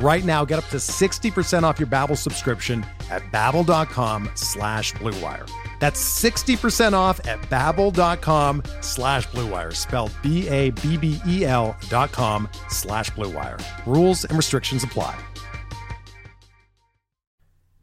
Right now, get up to 60% off your Babbel subscription at babbel.com slash bluewire. That's 60% off at babbel.com slash bluewire, spelled B-A-B-B-E-L dot com slash bluewire. Rules and restrictions apply.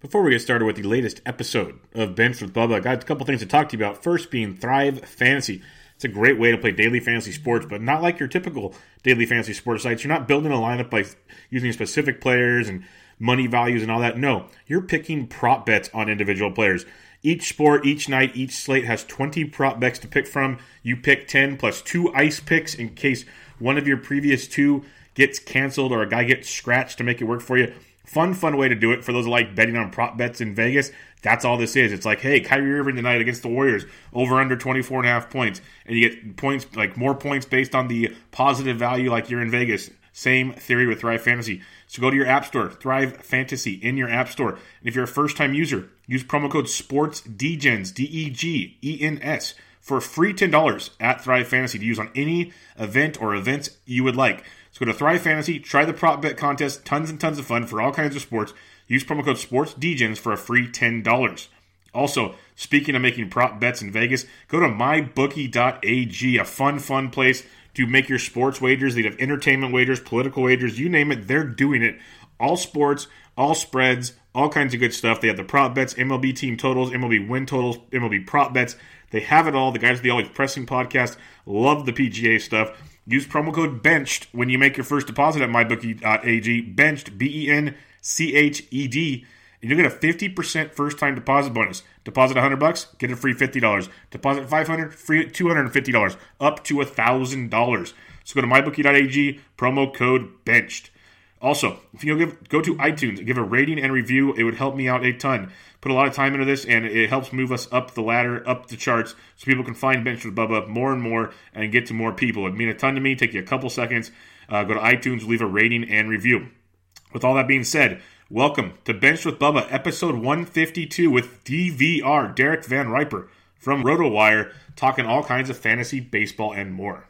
Before we get started with the latest episode of Bench with Bubba, I got a couple things to talk to you about. First being Thrive Fantasy. It's a great way to play daily fantasy sports, but not like your typical daily fantasy sports sites. You're not building a lineup by using specific players and money values and all that. No, you're picking prop bets on individual players. Each sport, each night, each slate has 20 prop bets to pick from. You pick 10 plus two ice picks in case one of your previous two gets canceled or a guy gets scratched to make it work for you. Fun, fun way to do it for those like betting on prop bets in Vegas. That's all this is. It's like, hey, Kyrie Irving tonight against the Warriors, over under 24 and a half points. And you get points, like more points based on the positive value, like you're in Vegas. Same theory with Thrive Fantasy. So go to your app store, Thrive Fantasy in your app store. And if you're a first time user, use promo code SPORTSDEGENS, D E G E N S, for free $10 at Thrive Fantasy to use on any event or events you would like. So go to Thrive Fantasy, try the prop bet contest, tons and tons of fun for all kinds of sports. Use promo code SportsDegens for a free $10. Also, speaking of making prop bets in Vegas, go to mybookie.ag, a fun, fun place to make your sports wagers. They have entertainment wagers, political wagers, you name it, they're doing it. All sports, all spreads, all kinds of good stuff. They have the prop bets, MLB team totals, MLB win totals, MLB prop bets. They have it all. The guys at the Always Pressing podcast love the PGA stuff. Use promo code BENCHED when you make your first deposit at mybookie.ag. Benched, B E N C H E D, and you'll get a 50% first time deposit bonus. Deposit 100 bucks, get a free $50. Deposit 500, free $250, up to $1,000. So go to mybookie.ag, promo code BENCHED. Also, if you give, go to iTunes, give a rating and review, it would help me out a ton. Put a lot of time into this, and it helps move us up the ladder, up the charts, so people can find Bench with Bubba more and more and get to more people. It'd mean a ton to me. Take you a couple seconds. Uh, go to iTunes, leave a rating and review. With all that being said, welcome to Bench with Bubba, episode 152 with DVR, Derek Van Riper from RotoWire, talking all kinds of fantasy, baseball, and more.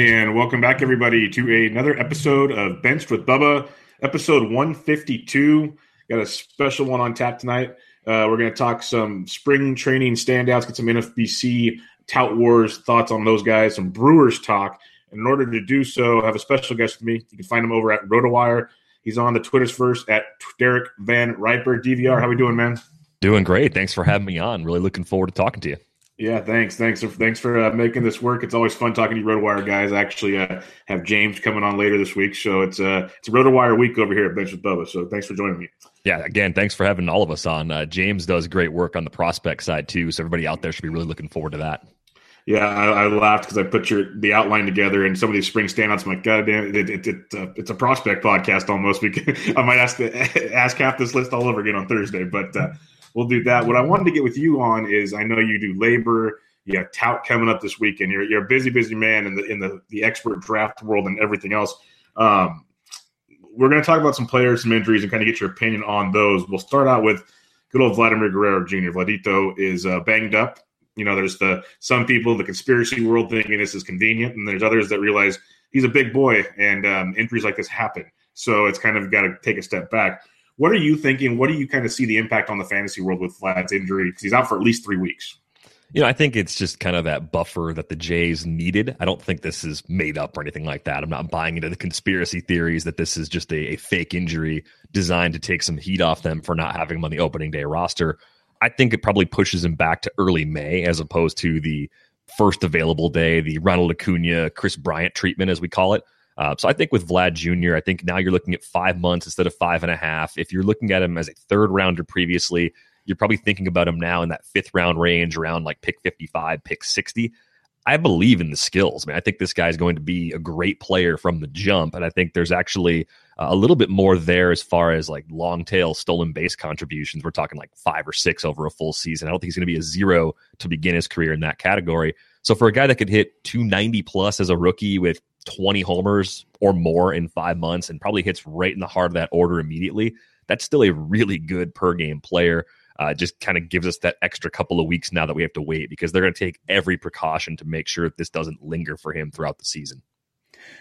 And welcome back, everybody, to another episode of Benched with Bubba, episode 152. Got a special one on tap tonight. Uh, we're going to talk some spring training standouts, get some NFBC tout wars, thoughts on those guys, some Brewers talk. And in order to do so, I have a special guest with me. You can find him over at RotoWire. He's on the Twitters first at Derek Van Riper. DVR, how we doing, man? Doing great. Thanks for having me on. Really looking forward to talking to you. Yeah, thanks, thanks, for thanks for uh, making this work. It's always fun talking to you, RotoWire guys. I actually uh, have James coming on later this week, so it's uh, it's a RotoWire week over here at Bench with Bubba. So thanks for joining me. Yeah, again, thanks for having all of us on. Uh, James does great work on the prospect side too, so everybody out there should be really looking forward to that. Yeah, I, I laughed because I put your the outline together and some of these spring standouts. I'm like, God damn, it, it, it, uh, it's a prospect podcast almost. Because I might ask to ask half this list all over again on Thursday, but uh, we'll do that. What I wanted to get with you on is I know you do LABR. You have tout coming up this weekend. You're you're a busy, busy man in the in the the expert draft world and everything else. Um, we're going to talk about some players, some injuries, and kind of get your opinion on those. We'll start out with good old Vladimir Guerrero Jr. Vladito is uh, banged up you know, there's the some people, the conspiracy world thinking this is convenient, and there's others that realize he's a big boy and um, injuries like this happen. So it's kind of got to take a step back. What are you thinking? What do you kind of see the impact on the fantasy world with Vlad's injury? Because he's out for at least three weeks. You know, I think it's just kind of that buffer that the Jays needed. I don't think this is made up or anything like that. I'm not buying into the conspiracy theories that this is just a, a fake injury designed to take some heat off them for not having him on the opening day roster. I think it probably pushes him back to early May as opposed to the first available day, the Ronald Acuna, Kris Bryant treatment, as we call it. Uh, so I think with Vlad Jr., I think now you're looking at five months instead of five and a half. If you're looking at him as a third rounder previously, you're probably thinking about him now in that fifth round range around like pick 55, pick 60. I believe in the skills. I mean, I think this guy is going to be a great player from the jump. And I think there's actually a little bit more there as far as like long tail stolen base contributions. We're talking like five or six over a full season. I don't think he's going to be a zero to begin his career in that category. So for a guy that could hit 290 plus as a rookie with 20 homers or more in five months and probably hits right in the heart of that order immediately, that's still a really good per game player. Uh, just kind of gives us that extra couple of weeks now that we have to wait because they're going to take every precaution to make sure that this doesn't linger for him throughout the season.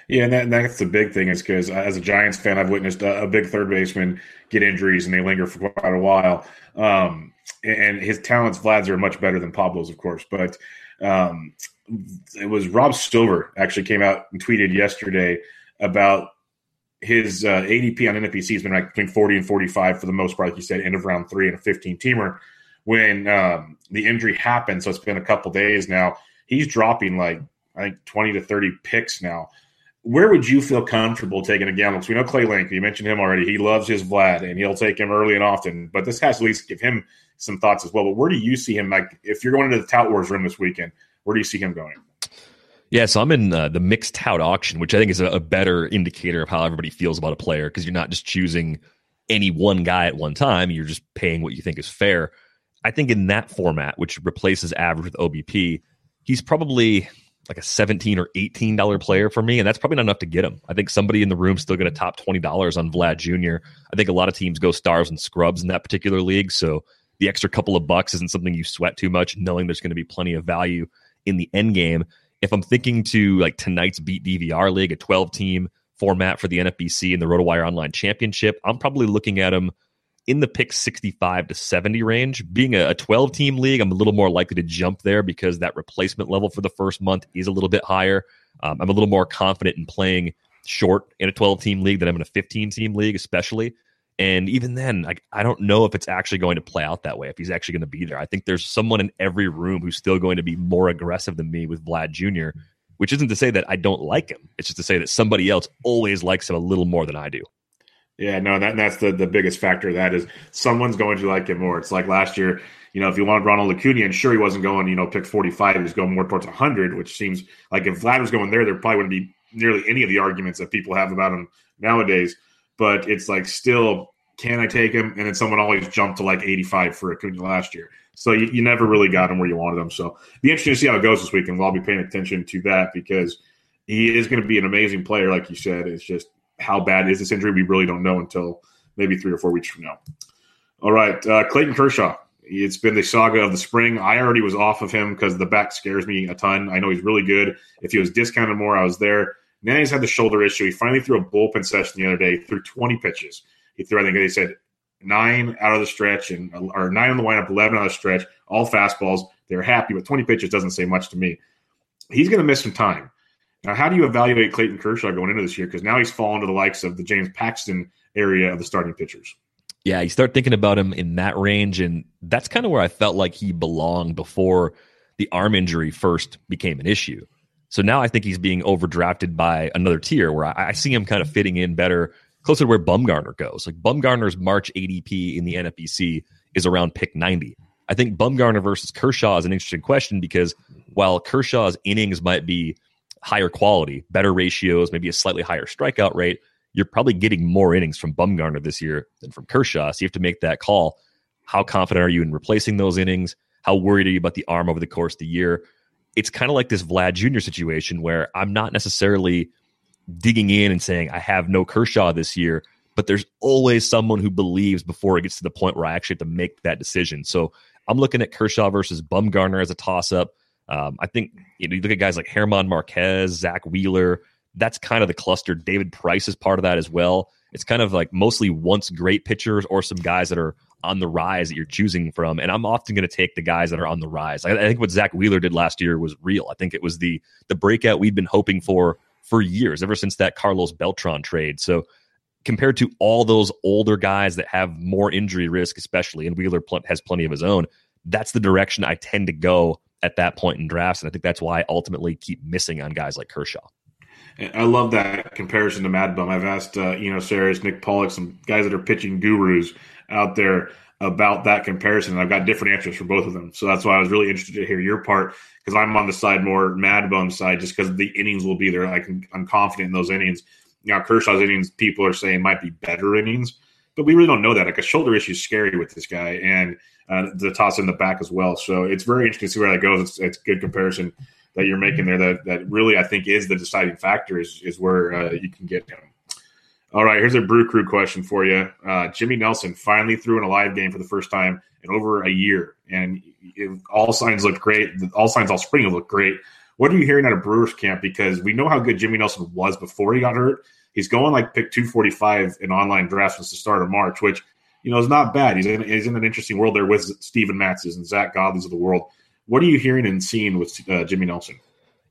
Yeah, and, that, and that's the big thing is because as a Giants fan, I've witnessed a, a, big third baseman get injuries and they linger for quite a while. Um, and his talents, Vlad's, are much better than Pablo's, of course. But um, it was Rob Silver actually came out and tweeted yesterday about his uh, ADP on NFBC has been like between 40 and 45 for the most part, like you said, end of round three and a 15 teamer. When um, the injury happened, so it's been a couple days now, he's dropping like I think 20 to 30 picks now. Where would you feel comfortable taking a gamble? We know Clay Link, you mentioned him already. He loves his Vlad and he'll take him early and often, but this has to at least give him some thoughts as well. But where do you see him? Like, if you're going into the Tout Wars room this weekend, where do you see him going? Yeah, so I'm in uh, the mixed tout auction, which I think is a, a better indicator of how everybody feels about a player because you're not just choosing any one guy at one time, you're just paying what you think is fair. I think in that format, which replaces average with OBP, he's probably like a 17 or 18 dollar player for me and that's probably not enough to get him. I think somebody in the room still going to top 20 dollars on vlad jr i think a lot of teams go stars and scrubs in that particular league so the extra couple of bucks isn't something you sweat too much knowing there's going to be plenty of value in the end game. If i'm thinking to like tonight's beat dvr league a 12 team format for the nfbc and the rotowire online championship i'm probably looking at him in the pick 65 to 70 range. Being a 12 team league, I'm a little more likely to jump there because that replacement level for the first month is a little bit higher. Um, I'm a little more confident in playing short in a 12 team league than I'm in a 15 team league, especially. And even then, like, I don't know if it's actually going to play out that way, if he's actually going to be there. I think there's someone in every room who's still going to be more aggressive than me with Vlad Jr., which isn't to say that I don't like him. It's just to say that somebody else always likes him a little more than I do. Yeah, no, that, that's the, the biggest factor. That is someone's going to like it more. It's like last year, you know, if you wanted Ronald Acuna, and sure he wasn't going, you know, pick 45, he was going more towards 100, which seems like if Vlad was going there, there probably wouldn't be nearly any of the arguments that people have about him nowadays. But it's like still, can I take him? And then someone always jumped to like 85 for Acuna last year. So you, you never really got him where you wanted him. So be interesting to see how it goes this week, and we'll all be paying attention to that because he is going to be an amazing player, like you said. It's just how bad is this injury? We really don't know until maybe three or four weeks from now. All right, uh, Clayton Kershaw. It's been the saga of the spring. I already was off of him because the back scares me a ton. I know he's really good. If he was discounted more, I was there. Now he's had the shoulder issue. He finally threw a bullpen session the other day, threw 20 pitches. He threw, I think they said nine out of the stretch and or nine on the windup, 11 out of the stretch, all fastballs. They're happy, but 20 pitches doesn't say much to me. He's going to miss some time. Now, how do you evaluate Clayton Kershaw going into this year? Because now he's fallen to the likes of the James Paxton area of the starting pitchers. Yeah, you start thinking about him in that range, and that's kind of where I felt like he belonged before the arm injury first became an issue. So now I think he's being overdrafted by another tier where I, I see him kind of fitting in better closer to where Bumgarner goes. Like Bumgarner's March ADP in the NFBC is around pick 90. I think Bumgarner versus Kershaw is an interesting question because while Kershaw's innings might be higher quality, better ratios, maybe a slightly higher strikeout rate, you're probably getting more innings from Bumgarner this year than from Kershaw. So you have to make that call. How confident are you in replacing those innings? How worried are you about the arm over the course of the year? It's kind of like this Vlad Jr. situation where I'm not necessarily digging in and saying I have no Kershaw this year, but there's always someone who believes before it gets to the point where I actually have to make that decision. So I'm looking at Kershaw versus Bumgarner as a toss up. Um, I think you, know, you look at guys like German Marquez, Zack Wheeler. That's kind of the cluster. David Price is part of that as well. It's kind of like mostly once great pitchers or some guys that are on the rise that you're choosing from. And I'm often going to take the guys that are on the rise. I, I, think what Zack Wheeler did last year was real. I think it was the the breakout we'd been hoping for for years, ever since that Carlos Beltran trade. So compared to all those older guys that have more injury risk, especially, and Wheeler pl- has plenty of his own, that's the direction I tend to go at that point in drafts. And I think that's why I ultimately keep missing on guys like Kershaw. I love that comparison to Mad Bum. I've asked, uh, you know, Sarris, Nick Pollack, some guys that are pitching gurus out there about that comparison. And I've got different answers for both of them. So that's why I was really interested to hear your part because I'm on the side more Mad Bum side just because the innings will be there. I can, I'm confident in those innings. Now, Kershaw's innings, people are saying might be better innings, but we really don't know that. Like a shoulder issue is scary with this guy. And uh, the toss in the back as well. So it's very interesting to see where that goes. It's, it's good comparison that you're making there. That that really I think is the deciding factor is is where uh, you can get him. All right, here's a Brew Crew question for you. Uh, Jimmy Nelson finally threw in a live game for the first time in over a year, and it, all signs look great. All signs all spring look great. What are you hearing out of Brewers camp? Because we know how good Jimmy Nelson was before he got hurt. He's going like pick 245 in online drafts since the start of March, which you know, is not bad. He's in, he's in an interesting world there with Steven Matzes and Zack Godleys of the world. What are you hearing and seeing with uh, Jimmy Nelson?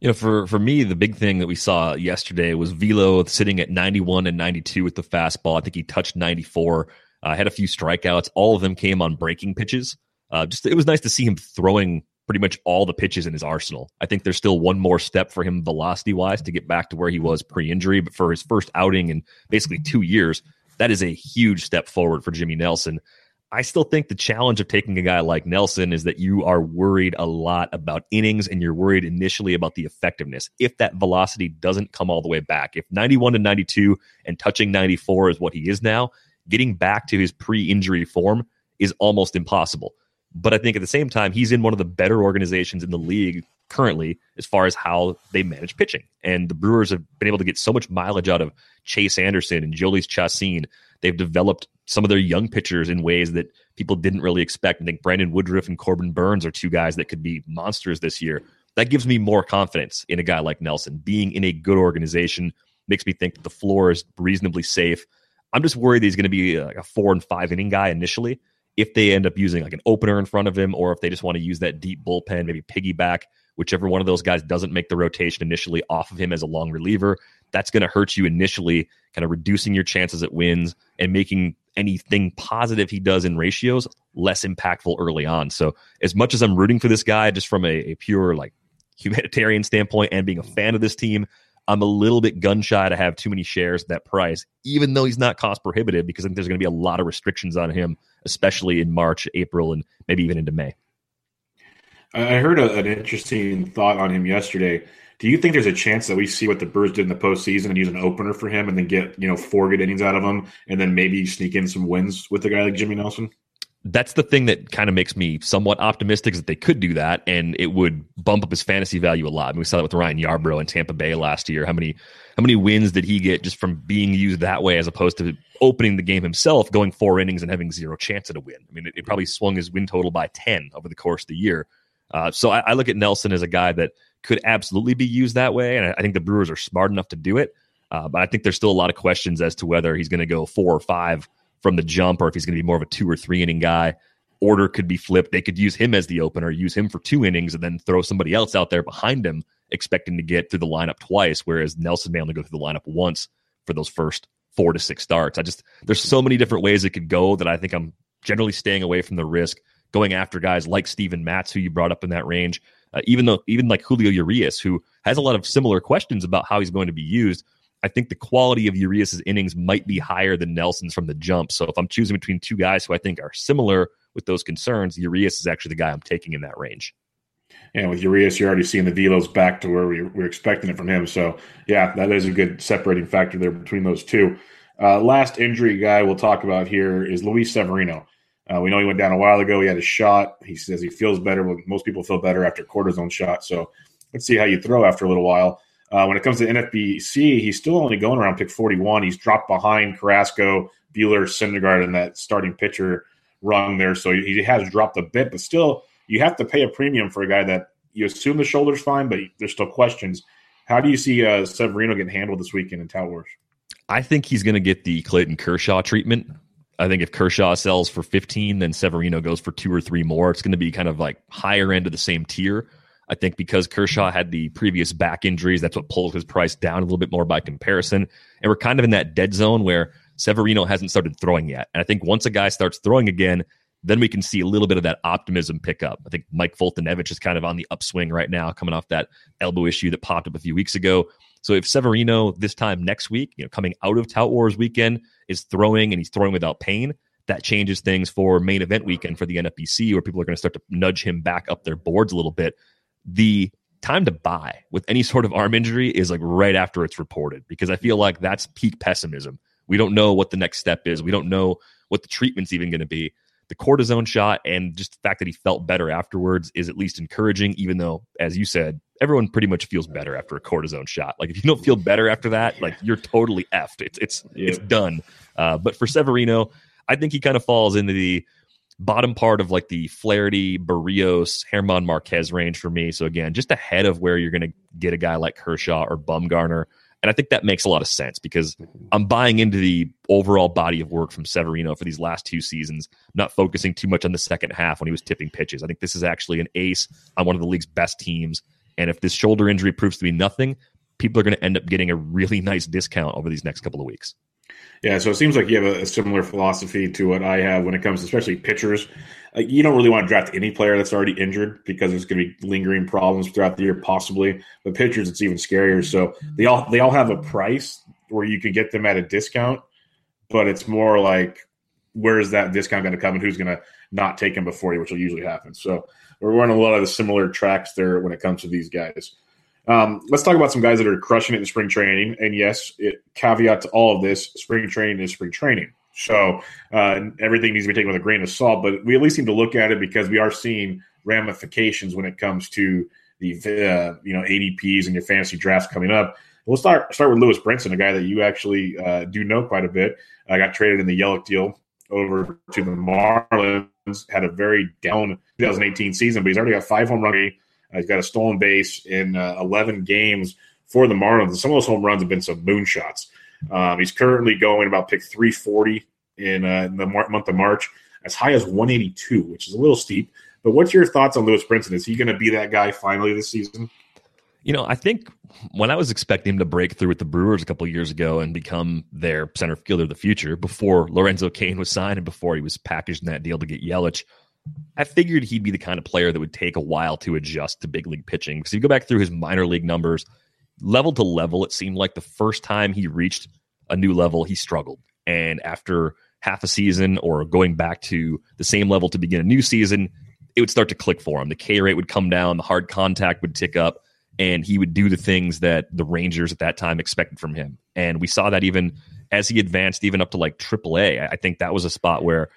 You know, for for me, the big thing that we saw yesterday was Velo sitting at 91 and 92 with the fastball. I think he touched 94. Uh, had a few strikeouts. All of them came on breaking pitches. Uh, just it was nice to see him throwing pretty much all the pitches in his arsenal. I think there's still one more step for him velocity wise to get back to where he was pre injury. But for his first outing in basically two years, that is a huge step forward for Jimmy Nelson. I still think the challenge of taking a guy like Nelson is that you are worried a lot about innings and you're worried initially about the effectiveness. If that velocity doesn't come all the way back, if 91 to 92 and touching 94 is what he is now, getting back to his pre injury form is almost impossible. But I think at the same time, he's in one of the better organizations in the league currently as far as how they manage pitching. And the Brewers have been able to get so much mileage out of Chase Anderson and Jhoulys Chacin. They've developed some of their young pitchers in ways that people didn't really expect. I think Brandon Woodruff and Corbin Burnes are two guys that could be monsters this year. That gives me more confidence in a guy like Nelson. Being in a good organization makes me think that the floor is reasonably safe. I'm just worried he's going to be uh, like a four and five inning guy initially. If they end up using like an opener in front of him, or if they just want to use that deep bullpen, maybe piggyback whichever one of those guys doesn't make the rotation initially off of him as a long reliever, that's going to hurt you initially, kind of reducing your chances at wins and making anything positive he does in ratios less impactful early on. So, as much as I'm rooting for this guy, just from a, a pure like humanitarian standpoint and being a fan of this team, I'm a little bit gun shy to have too many shares at that price, even though he's not cost prohibitive, because I think there's going to be a lot of restrictions on him, especially in March, April, and maybe even into May. I heard a, an interesting thought on him yesterday. Do you think there's a chance that we see what the Brewers did in the postseason and use an opener for him and then get, you know, four good innings out of him and then maybe sneak in some wins with a guy like Jimmy Nelson? That's the thing that kind of makes me somewhat optimistic is that they could do that and it would bump up his fantasy value a lot. I mean, we saw that with Ryan Yarbrough in Tampa Bay last year. How many how many wins did he get just from being used that way as opposed to opening the game himself, going four innings and having zero chance at a win? I mean, it, it probably swung his win total by 10 over the course of the year. Uh, so I, I, look at Nelson as a guy that could absolutely be used that way, and I, I think the Brewers are smart enough to do it. Uh, but I think there's still a lot of questions as to whether he's going to go four or five from the jump, or if he's going to be more of a two or three inning guy. Order could be flipped. They could use him as the opener, use him for two innings, and then throw somebody else out there behind him, expecting to get through the lineup twice. Whereas Nelson may only go through the lineup once for those first four to six starts. I just there's so many different ways it could go that I think I'm generally staying away from the risk going after guys like Steven Matz, who you brought up in that range. Uh, even though even like Julio Urias, who has a lot of similar questions about how he's going to be used. I think the quality of Urias's innings might be higher than Nelson's from the jump. So if I'm choosing between two guys who I think are similar with those concerns, Urias is actually the guy I'm taking in that range. And with Urias, you're already seeing the velos back to where we are expecting it from him. So, yeah, that is a good separating factor there between those two. Uh, last injury guy we'll talk about here is Luis Severino. Uh, we know he went down a while ago. He had a shot. He says he feels better. Most people feel better after cortisone shot. So let's see how you throw after a little while. Uh, when it comes to NFBC, he's still only going around pick 41. He's dropped behind Carrasco, Buehler, Syndergaard in that starting pitcher rung there. So he has dropped a bit, but still, you have to pay a premium for a guy that you assume the shoulder's fine, but there's still questions. How do you see uh, Severino getting handled this weekend in Tout Wars? I think he's going to get the Clayton Kershaw treatment. I think if Kershaw sells for 15, then Severino goes for two or three more. It's going to be kind of like higher end of the same tier. I think because Kershaw had the previous back injuries, that's what pulls his price down a little bit more by comparison. And we're kind of in that dead zone where Severino hasn't started throwing yet. And I think once a guy starts throwing again, then we can see a little bit of that optimism pick up. I think Mike Foltynewicz is kind of on the upswing right now, coming off that elbow issue that popped up a few weeks ago. So if Severino this time next week, you know, coming out of Tout Wars weekend, is throwing and he's throwing without pain, that changes things for main event weekend for the NFBC, where people are going to start to nudge him back up their boards a little bit. The time to buy with any sort of arm injury is like right after it's reported because I feel like that's peak pessimism. We don't know what the next step is. We don't know what the treatment's even going to be. The cortisone shot and just the fact that he felt better afterwards is at least encouraging, even though, as you said, everyone pretty much feels better after a cortisone shot. Like if you don't feel better after that, like you're totally effed. It's it's yeah. it's done. Uh, but for Severino, I think he kind of falls into the bottom part of like the Flaherty, Berrios, German Marquez range for me. So again, just ahead of where you're going to get a guy like Kershaw or Bumgarner. And I think that makes a lot of sense because mm-hmm. I'm buying into the overall body of work from Severino for these last two seasons, not focusing too much on the second half when he was tipping pitches. I think this is actually an ace on one of the league's best teams. And if this shoulder injury proves to be nothing, people are going to end up getting a really nice discount over these next couple of weeks. Yeah, so it seems like you have a, a similar philosophy to what I have when it comes to especially pitchers. Like you don't really want to draft any player that's already injured because there's going to be lingering problems throughout the year, possibly. But pitchers, it's even scarier. So mm-hmm. they all they all have a price where you can get them at a discount, but it's more like where is that discount going to come and who's going to not take them before you, which will usually happen. So we're running a lot of the similar tracks there when it comes to these guys. Um, let's talk about some guys that are crushing it in spring training. And yes, it, caveat to all of this: spring training is spring training. So uh, everything needs to be taken with a grain of salt. But we at least need to look at it because we are seeing ramifications when it comes to the uh, you know ADPs and your fantasy drafts coming up. We'll start start with Lewis Brinson, a guy that you actually uh, do know quite a bit. I got traded in the Yelich deal over to the Marlins. Had a very down 2018 season, but he's already got five home runs uh, he's got a stolen base in uh, 11 games for the Marlins. Some of those home runs have been some moonshots. Um, he's currently going about pick 340 in, uh, in the mar- month of March, as high as 182, which is a little steep. But what's your thoughts on Lewis Brinson? Is he going to be that guy finally this season? You know, I think when I was expecting him to break through with the Brewers a couple years ago and become their center fielder of the future before Lorenzo Cain was signed and before he was packaged in that deal to get Yelich, I figured he'd be the kind of player that would take a while to adjust to big league pitching. Because if you go back through his minor league numbers, level to level, it seemed like the first time he reached a new level, he struggled. And after half a season or going back to the same level to begin a new season, it would start to click for him. The K rate would come down, the hard contact would tick up, and he would do the things that the Rangers at that time expected from him. And we saw that even as he advanced, even up to like AAA. I think that was a spot where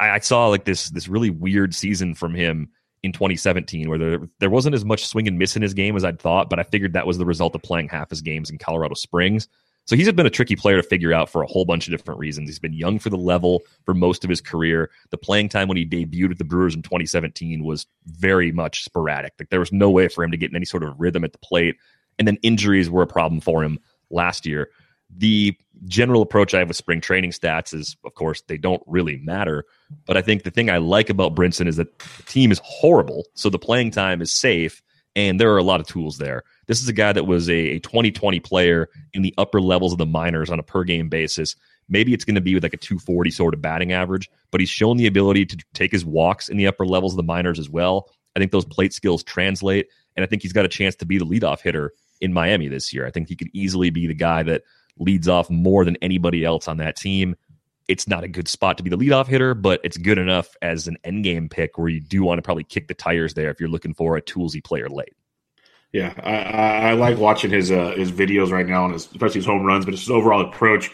I, I saw like this this really weird season from him in 2017 where there there wasn't as much swing and miss in his game as I'd thought, but I figured that was the result of playing half his games in Colorado Springs. So he's been a tricky player to figure out for a whole bunch of different reasons. He's been young for the level for most of his career. The playing time when he debuted with the Brewers in 2017 was very much sporadic. Like there was no way for him to get in any sort of rhythm at the plate. And then injuries were a problem for him last year. The general approach I have with spring training stats is, of course, they don't really matter. But I think the thing I like about Brinson is that the team is horrible, so the playing time is safe, and there are a lot of tools there. This is a guy that was a, a 2020 player in the upper levels of the minors on a per game basis. Maybe it's going to be with like a 240 sort of batting average, but he's shown the ability to take his walks in the upper levels of the minors as well. I think those plate skills translate, and I think he's got a chance to be the leadoff hitter in Miami this year. I think he could easily be the guy that leads off more than anybody else on that team. it's not a good spot to be the leadoff hitter, but it's good enough as an endgame pick where you do want to probably kick the tires there if you're looking for a toolsy player late. Yeah, I, I, like watching his uh, his videos right now, and his, especially his home runs, but his overall approach.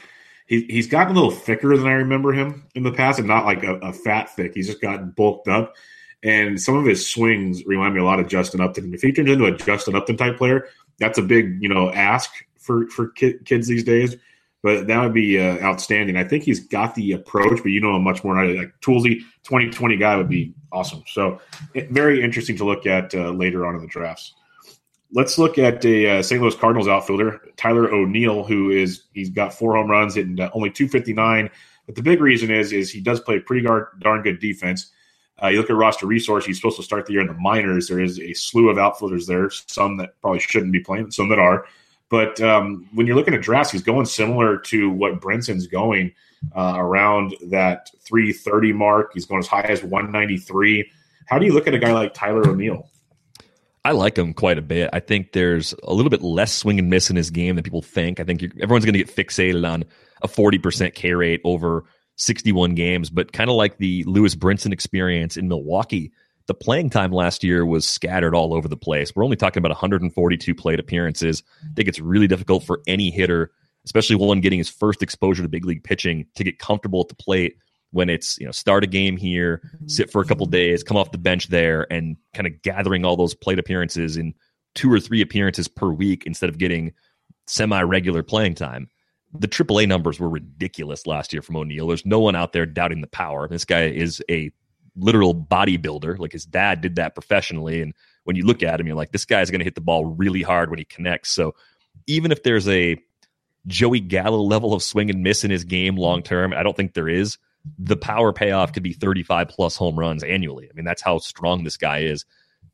He, he's gotten a little thicker than I remember him in the past, and not like a, a fat thick. He's just gotten bulked up, and some of his swings remind me a lot of Justin Upton. If he turns into a Justin Upton type player, that's a big you know ask for for kids these days but that would be uh, outstanding. I think he's got the approach, but you know him much more. Like Toolsy, 2020 guy would be awesome. So it, very interesting to look at uh, later on in the drafts. Let's look at a uh, St. Louis Cardinals outfielder, Tyler O'Neill, who is he's got four home runs, hitting uh, only 259. But the big reason is is he does play pretty gar- darn good defense. Uh, you look at roster resource; he's supposed to start the year in the minors. There is a slew of outfielders there, some that probably shouldn't be playing, some that are. But um, when you're looking at drafts, he's going similar to what Brinson's going uh, around that 330 mark. He's going as high as 193. How do you look at a guy like Tyler O'Neill? I like him quite a bit. I think there's a little bit less swing and miss in his game than people think. I think everyone's going to get fixated on a 40% K rate over 61 games, but kind of like the Lewis Brinson experience in Milwaukee the playing time last year was scattered all over the place. We're only talking about 142 plate appearances. I think it's really difficult for any hitter, especially one getting his first exposure to big league pitching, to get comfortable at the plate when it's you know start a game here, mm-hmm. sit for a couple days, come off the bench there, and kind of gathering all those plate appearances in two or three appearances per week instead of getting semi-regular playing time. The AAA numbers were ridiculous last year from O'Neill. There's no one out there doubting the power. This guy is a literal bodybuilder. Like his dad did that professionally. And when you look at him, you're like, this guy's going to hit the ball really hard when he connects. So even if there's a Joey Gallo level of swing and miss in his game long term, I don't think there is. The power payoff could be 35 plus home runs annually. I mean, that's how strong this guy is.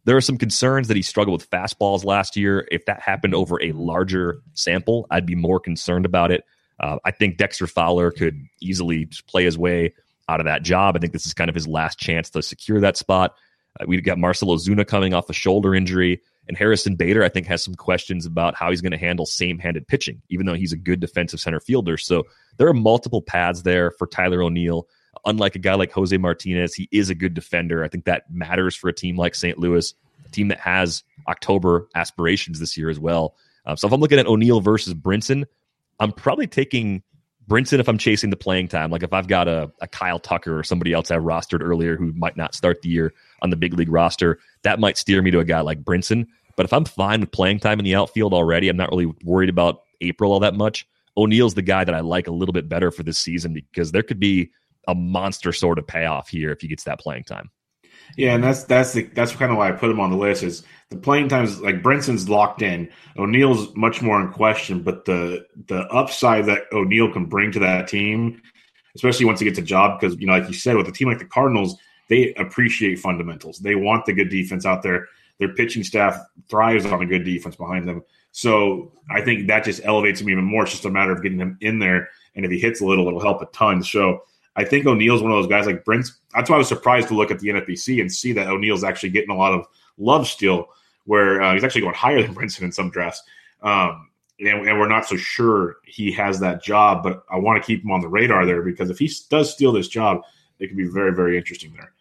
There are some concerns that he struggled with fastballs last year. If that happened over a larger sample, I'd be more concerned about it. Uh, I think Dexter Fowler could easily play his way out of that job. I think this is kind of his last chance to secure that spot. Uh, we've got Marcell Ozuna coming off a shoulder injury. And Harrison Bader, I think, has some questions about how he's going to handle same handed pitching, even though he's a good defensive center fielder. So there are multiple paths there for Tyler O'Neill. Unlike a guy like Jose Martinez, he is a good defender. I think that matters for a team like St. Louis, a team that has October aspirations this year as well. Um, so if I'm looking at O'Neill versus Brinson, I'm probably taking Brinson if I'm chasing the playing time. Like if I've got a, a Kyle Tucker or somebody else I rostered earlier who might not start the year on the big league roster, that might steer me to a guy like Brinson. But if I'm fine with playing time in the outfield already, I'm not really worried about April all that much. O'Neill's the guy that I like a little bit better for this season because there could be a monster sort of payoff here if he gets that playing time. Yeah, and that's that's the that's kind of why I put him on the list. Is the playing times like Brinson's locked in, O'Neill's much more in question, but the the upside that O'Neill can bring to that team, especially once he gets a job, because you know, like you said, with a team like the Cardinals, they appreciate fundamentals. They want the good defense out there. Their pitching staff thrives on a good defense behind them. So I think that just elevates him even more. It's just a matter of getting him in there, and if he hits a little, it'll help a ton. So I think O'Neill's one of those guys like Brent. That's why I was surprised to look at the NFBC and see that O'Neill's actually getting a lot of love still, where uh, he's actually going higher than Brinson in some drafts. Um, and, and, we're not so sure he has that job, but I want to keep him on the radar there because if he does steal this job, it could be very, very interesting there.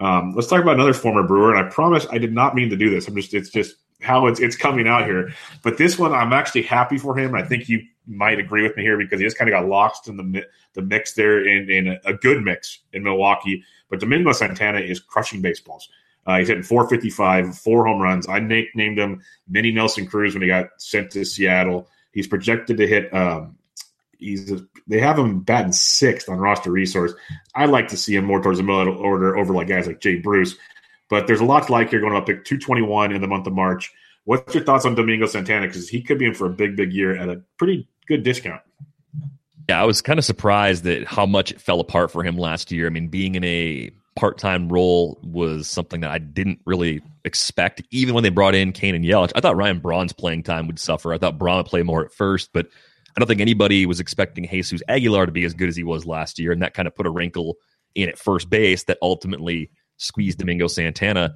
Um, let's talk about another former Brewer, and I promise I did not mean to do this. I'm just it's just how it's it's coming out here. But this one, I'm actually happy for him. I think you might agree with me here because he just kind of got lost in the the mix there in, in a good mix in Milwaukee. But Domingo Santana is crushing baseballs. Uh, he's hitting 455, four home runs. I named him Mini Nelson Cruz when he got sent to Seattle. He's projected to hit. Um, he's they have him batting sixth on roster resource. I like to see him more towards the middle order over like guys like Jay Bruce. But there's a lot to like here going up pick 221 in the month of March. What's your thoughts on Domingo Santana? Because he could be in for a big, big year at a pretty good discount. Yeah, I was kind of surprised that how much it fell apart for him last year. I mean, being in a part-time role was something that I didn't really expect. Even when they brought in Cain and Yelich, I thought Ryan Braun's playing time would suffer. I thought Braun would play more at first, but I don't think anybody was expecting Jesus Aguilar to be as good as he was last year, and that kind of put a wrinkle in at first base that ultimately squeezed Domingo Santana.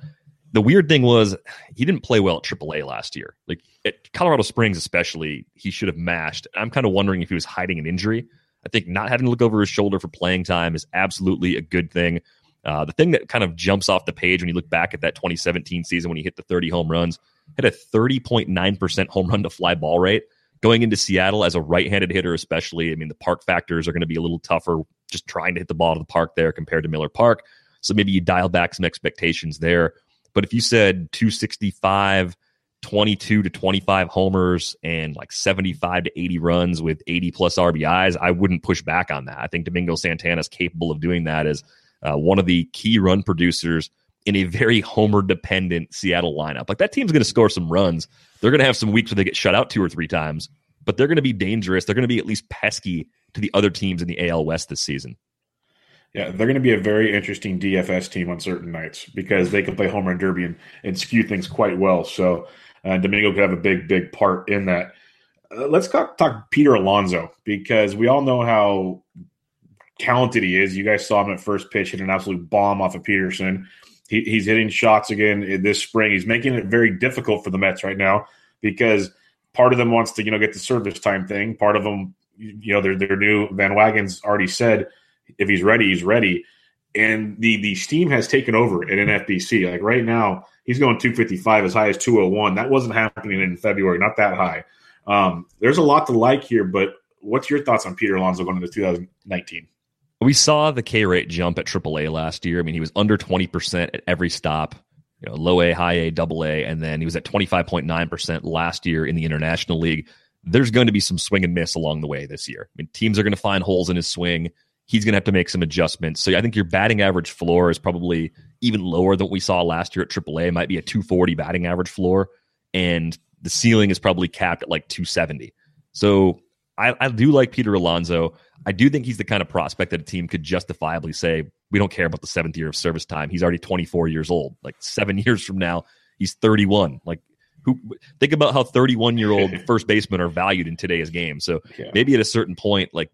The weird thing was he didn't play well at AAA last year. Like at Colorado Springs, especially, he should have mashed. I'm kind of wondering if he was hiding an injury. I think not having to look over his shoulder for playing time is absolutely a good thing. Uh, the thing that kind of jumps off the page when you look back at that 2017 season when he hit the 30 home runs, had a 30.9% home run to fly ball rate. Going into Seattle as a right handed hitter, especially, I mean, the park factors are going to be a little tougher just trying to hit the ball to the park there compared to Miller Park. So maybe you dial back some expectations there. But if you said 265, 22 to 25 homers and like 75 to 80 runs with 80 plus RBIs, I wouldn't push back on that. I think Domingo Santana is capable of doing that as uh, one of the key run producers in a very homer dependent Seattle lineup. Like that team's going to score some runs. They're going to have some weeks where they get shut out two or three times, but they're going to be dangerous. They're going to be at least pesky to the other teams in the AL West this season. Yeah, they're going to be a very interesting DFS team on certain nights because they can play home run derby and, and skew things quite well. So uh, Domingo could have a big, big part in that. Uh, let's talk, talk Peter Alonso because we all know how talented he is. You guys saw him at first pitch hit an absolute bomb off of Peterson. He, he's hitting shots again this spring. He's making it very difficult for the Mets right now because part of them wants to you know get the service time thing. Part of them, you know, their their new Van Wagen's already said if he's ready, he's ready. And the the steam has taken over at NFBC. Like right now, he's going 255 as high as 201. That wasn't happening in February, not that high. Um, there's a lot to like here, but what's your thoughts on Peter Alonso going into 2019? We saw the K rate jump at AAA last year. I mean, he was under 20% at every stop, you know, low A, high A, double A, and then he was at 25.9% last year in the International League. There's going to be some swing and miss along the way this year. I mean, teams are going to find holes in his swing. He's going to have to make some adjustments. So I think your batting average floor is probably even lower than what we saw last year at AAA. It might be a 240 batting average floor, and the ceiling is probably capped at like 270. So I, I do like Peter Alonso. I do think he's the kind of prospect that a team could justifiably say, we don't care about the seventh year of service time. He's already 24 years old. Like seven years from now, he's 31. Like, who think about how 31 year old first basemen are valued in today's game. So yeah. maybe at a certain point, like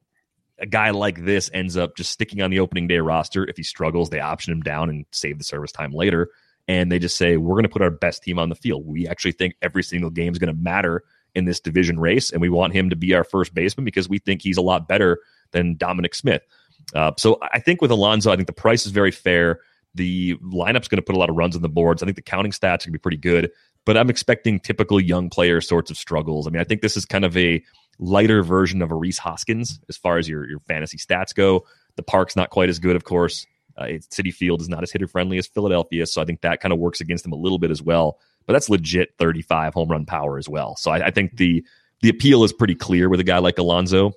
a guy like this ends up just sticking on the opening day roster. If he struggles, they option him down and save the service time later. And they just say, we're going to put our best team on the field. We actually think every single game is going to matter in this division race, and we want him to be our first baseman because we think he's a lot better than Dominic Smith. Uh, so I think with Alonso, I think the price is very fair. The lineup's going to put a lot of runs on the boards. I think the counting stats are going to be pretty good, but I'm expecting typical young player sorts of struggles. I mean, I think this is kind of a lighter version of a Rhys Hoskins as far as your, your fantasy stats go. The park's not quite as good, of course. Uh, Citi Field is not as hitter friendly as Philadelphia, so I think that kind of works against them a little bit as well but that's legit 35 home run power as well. So I, I think the the appeal is pretty clear with a guy like Alonso.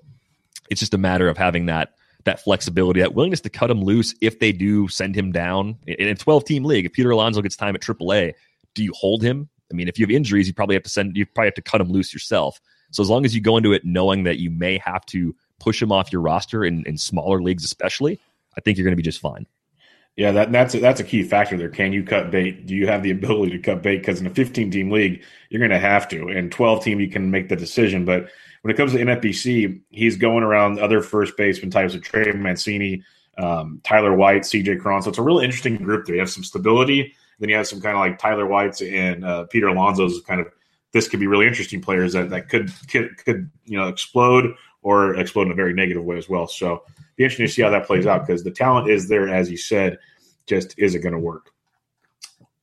It's just a matter of having that that flexibility, that willingness to cut him loose if they do send him down in a 12 team league. If Peter Alonso gets time at AAA, do you hold him? I mean, if you have injuries, you probably have to send you probably have to cut him loose yourself. So as long as you go into it knowing that you may have to push him off your roster in, in smaller leagues, especially, I think you're going to be just fine. Yeah, that, that's a, that's a key factor there. Can you cut bait? Do you have the ability to cut bait? Because in a 15 team league, you're going to have to. In 12 team, you can make the decision. But when it comes to NFBC, he's going around other first baseman types of Trey Mancini, um, Tyler White, CJ Cron. So it's a really interesting group there. You have some stability. Then you have some kind of like Tyler White's and uh, Peter Alonso's kind of this could be really interesting players that, that could, could could you know explode or explode in a very negative way as well. So be interesting to see how that plays out because the talent is there, as you said, just isn't going to work.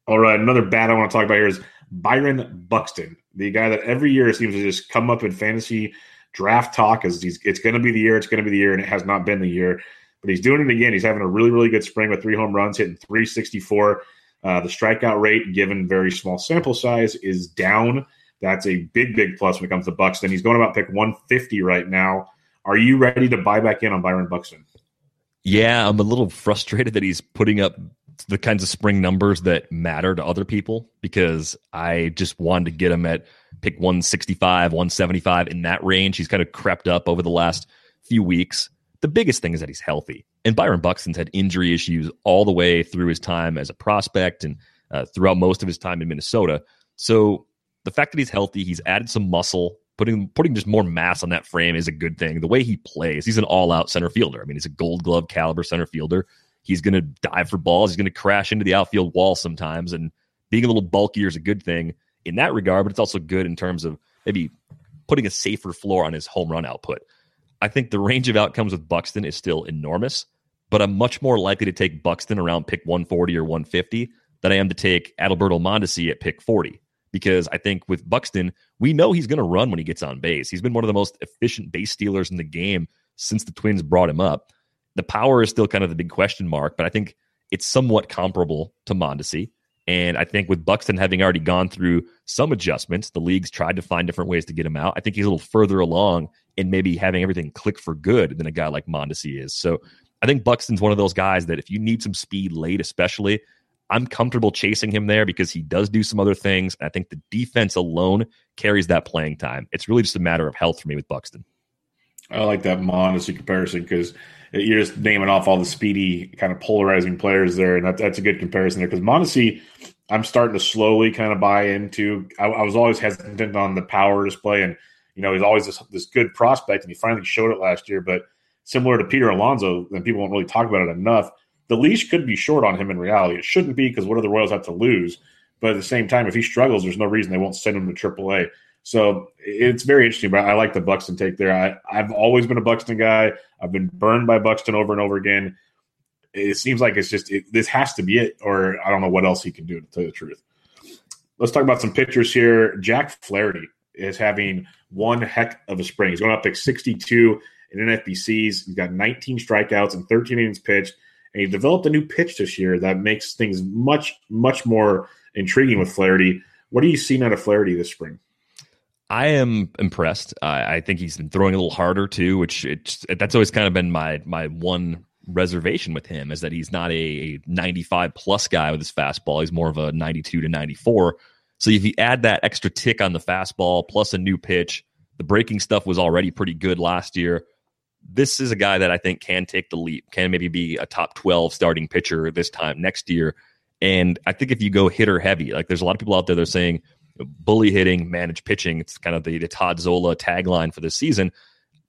All right, another bat I want to talk about here is Byron Buxton, the guy that every year seems to just come up in fantasy draft talk as he's it's going to be the year, it's going to be the year, and it has not been the year. But he's doing it again. He's having a really, really good spring with three home runs, hitting 364. Uh, the strikeout rate, given very small sample size, is down. That's a big, big plus when it comes to Buxton. He's going about pick 150 right now. Are you ready to buy back in on Byron Buxton? Yeah, I'm a little frustrated that he's putting up the kinds of spring numbers that matter to other people because I just wanted to get him at pick 165, 175 in that range. He's kind of crept up over the last few weeks. The biggest thing is that he's healthy. And Byron Buxton's had injury issues all the way through his time as a prospect and uh, throughout most of his time in Minnesota. So the fact that he's healthy, he's added some muscle putting putting just more mass on that frame is a good thing. The way he plays, he's an all out center fielder. I mean, he's a Gold Glove caliber center fielder. He's going to dive for balls. He's going to crash into the outfield wall sometimes, and being a little bulkier is a good thing in that regard. But it's also good in terms of maybe putting a safer floor on his home run output. I think the range of outcomes with Buxton is still enormous, but I'm much more likely to take Buxton around pick 140 or 150 than I am to take Adalberto Mondesi at pick 40. Because I think with Buxton, we know he's going to run when he gets on base. He's been one of the most efficient base stealers in the game since the Twins brought him up. The power is still kind of the big question mark, but I think it's somewhat comparable to Mondesi. And I think with Buxton having already gone through some adjustments, the league's tried to find different ways to get him out. I think he's a little further along in maybe having everything click for good than a guy like Mondesi is. So I think Buxton's one of those guys that if you need some speed late, especially, I'm comfortable chasing him there because he does do some other things. I think the defense alone carries that playing time. It's really just a matter of health for me with Buxton. I like that Mondesi comparison because you're just naming off all the speedy, kind of polarizing players there, and that, that's a good comparison there. Because Mondesi, I'm starting to slowly kind of buy into. I, I, was always hesitant on the power display, and you know he's always this, this good prospect, and he finally showed it last year. But similar to Peter Alonso, and people won't really talk about it enough. The leash could be short on him in reality. It shouldn't be because what do the Royals have to lose? But at the same time, if he struggles, there's no reason they won't send him to AAA. So it's very interesting, but I like the Buxton take there. I, I've always been a Buxton guy. I've been burned by Buxton over and over again. It seems like it's just it, this has to be it, or I don't know what else he can do to tell you the truth. Let's talk about some pitchers here. Jack Flaherty is having one heck of a spring. He's going up pick 62 in NFBCs. He's got 19 strikeouts and 13 innings pitched, and he developed a new pitch this year that makes things much, much more intriguing with Flaherty. What are you seeing out of Flaherty this spring? I am impressed. I think he's been throwing a little harder too, which it's that's always kind of been my my one reservation with him is that he's not a 95 plus guy with his fastball. He's more of a 92 to 94. So if you add that extra tick on the fastball plus a new pitch, the breaking stuff was already pretty good last year. This is a guy that I think can take the leap, can maybe be a top 12 starting pitcher this time next year. And I think if you go hitter heavy, like there's a lot of people out there that are saying, bully hitting, manage pitching. It's kind of the, the Todd Zola tagline for this season.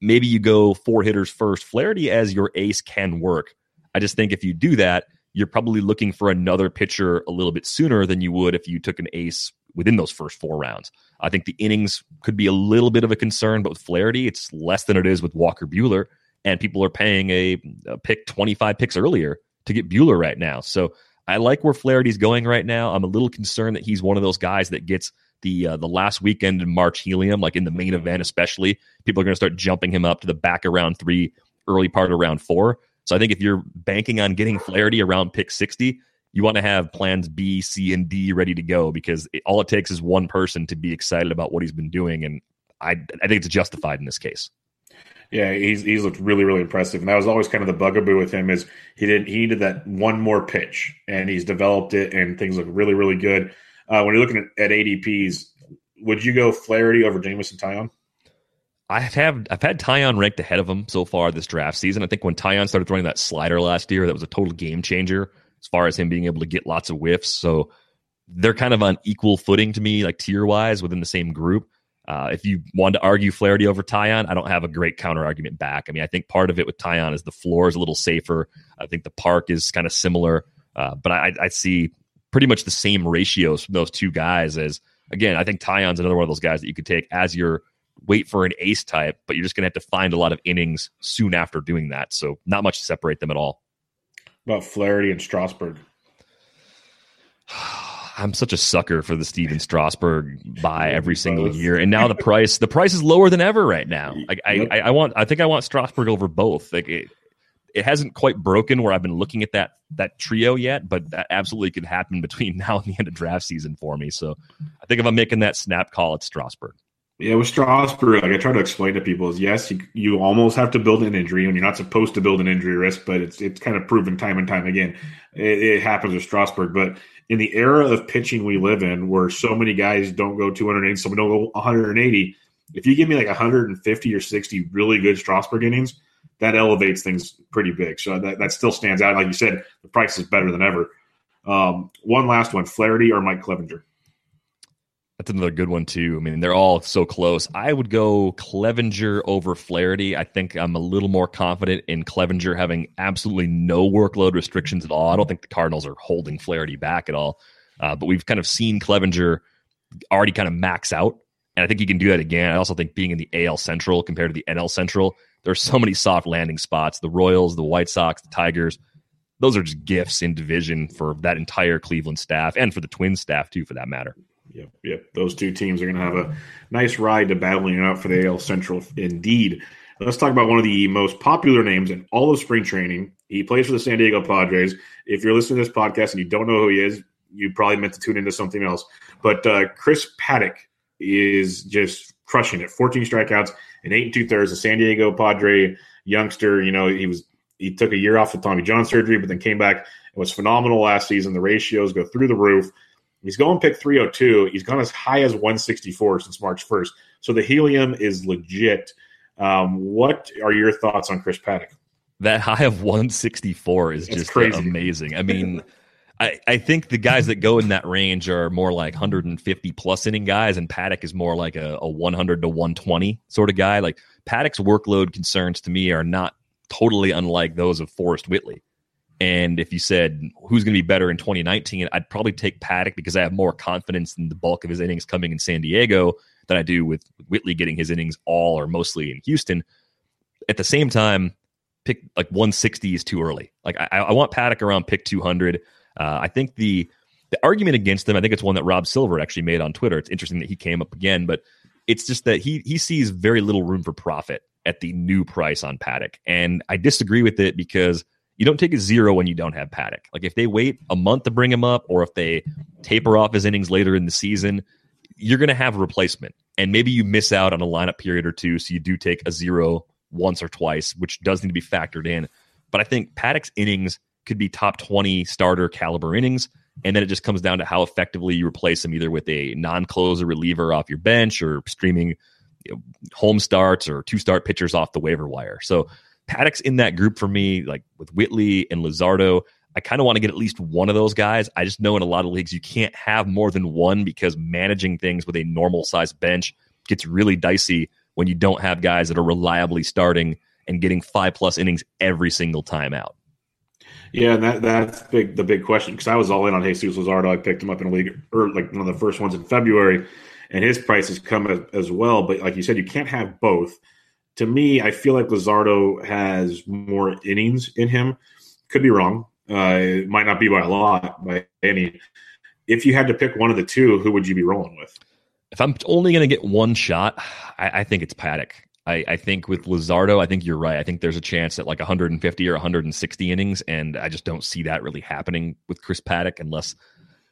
Maybe you go four hitters first. Flaherty as your ace can work. I just think if you do that, you're probably looking for another pitcher a little bit sooner than you would if you took an ace within those first four rounds. I think the innings could be a little bit of a concern, but with Flaherty, it's less than it is with Walker Buehler, And people are paying a, a pick 25 picks earlier to get Buehler right now. So I like where Flaherty's going right now. I'm a little concerned that he's one of those guys that gets the uh, the last weekend in March helium, like in the main event, especially. People are going to start jumping him up to the back of round three, early part of round four. So I think if you're banking on getting Flaherty around pick 60, you want to have plans B, C, and D ready to go because it, all it takes is one person to be excited about what he's been doing, and I I think it's justified in this case. Yeah, he's he's looked really really impressive, and that was always kind of the bugaboo with him is he didn't he needed that one more pitch, and he's developed it, and things look really really good. Uh, when you're looking at, at ADPs, would you go Flaherty over Jameson Taillon? I've had I've had Taillon ranked ahead of him so far this draft season. I think when Taillon started throwing that slider last year, that was a total game changer as far as him being able to get lots of whiffs. So they're kind of on equal footing to me, like tier wise, within the same group. Uh, if you want to argue Flaherty over Taillon, I don't have a great counter argument back. I mean, I think part of it with Taillon is the floor is a little safer. I think the park is kind of similar, uh, but I, I, see pretty much the same ratios from those two guys. As again, I think Taillon's another one of those guys that you could take as your wait for an ace type, but you're just going to have to find a lot of innings soon after doing that. So not much to separate them at all. About Flaherty and Strasburg. I'm such a sucker for the Steven Strasburg buy every single year, and now the price the price is lower than ever right now. Like I, I, I want I think I want Strasburg over both. Like it, it hasn't quite broken where I've been looking at that that trio yet, but that absolutely could happen between now and the end of draft season for me. So I think if I'm making that snap call, it's Strasburg. Yeah, with Strasburg, like I try to explain to people is yes, you, you almost have to build an injury, and you're not supposed to build an injury risk, but it's it's kind of proven time and time again. It, it happens with Strasburg, but in the era of pitching we live in, where so many guys don't go 280, some don't go 180. If you give me like 150 or 60 really good Strasburg innings, that elevates things pretty big. So that, that still stands out. Like you said, the price is better than ever. Um, one last one: Flaherty or Mike Clevinger. That's another good one too. I mean, they're all so close. I would go Clevenger over Flaherty. I think I'm a little more confident in Clevenger having absolutely no workload restrictions at all. I don't think the Cardinals are holding Flaherty back at all. Uh, but we've kind of seen Clevenger already kind of max out, and I think he can do that again. I also think being in the AL Central compared to the NL Central There's so many soft landing spots. The Royals, the White Sox, the Tigers, those are just gifts in division for that entire Cleveland staff and for the Twins staff too, for that matter. Yep, yep. Those two teams are going to have a nice ride to battling it out for the AL Central, indeed. Let's talk about one of the most popular names in all of spring training. He plays for the San Diego Padres. If you're listening to this podcast and you don't know who he is, you probably meant to tune into something else. But uh, Chris Paddack is just crushing it. 14 strikeouts and eight and two thirds. A San Diego Padre youngster. You know, he was he took a year off with Tommy John surgery, but then came back and was phenomenal last season. The ratios go through the roof. He's going pick 302. He's gone as high as 164 since March 1st. So the helium is legit. Um, what are your thoughts on Chris Paddack? That high of 164 is it's just crazy. amazing. I mean, I, I think the guys that go in that range are more like 150 plus inning guys, and Paddack is more like a, a 100 to 120 sort of guy. Like Paddack's workload concerns to me are not totally unlike those of Forrest Whitley. And if you said who's going to be better in 2019, I'd probably take Paddack because I have more confidence in the bulk of his innings coming in San Diego than I do with Whitley getting his innings all or mostly in Houston. At the same time, pick like 160 is too early. Like I, I want Paddack around pick 200. Uh, I think the the argument against them, I think it's one that Rob Silver actually made on Twitter. It's interesting that he came up again, but it's just that he he sees very little room for profit at the new price on Paddack, and I disagree with it because you don't take a zero when you don't have Paddack. Like if they wait a month to bring him up, or if they taper off his innings later in the season, you're going to have a replacement, and maybe you miss out on a lineup period or two, so you do take a zero once or twice, which does need to be factored in. But I think Paddack's innings could be top 20 starter caliber innings. And then it just comes down to how effectively you replace them either with a non closer reliever off your bench or streaming you know, home starts or two start pitchers off the waiver wire. So Paddack's in that group for me, like with Whitley and Luzardo. I kind of want to get at least one of those guys. I just know in a lot of leagues you can't have more than one because managing things with a normal size bench gets really dicey when you don't have guys that are reliably starting and getting five plus innings every single time out. Yeah, and that that's big the big question because I was all in on Jesus Luzardo. I picked him up in a league or like one of the first ones in February, and his price has come as, as well. But like you said, you can't have both. To me, I feel like Luzardo has more innings in him. Could be wrong. Uh, it might not be by a lot, by any. If you had to pick one of the two, who would you be rolling with? If I'm only going to get one shot, I, I think it's Paddack. I, I, think with Luzardo, I think you're right. I think there's a chance at like 150 or 160 innings, and I just don't see that really happening with Chris Paddack unless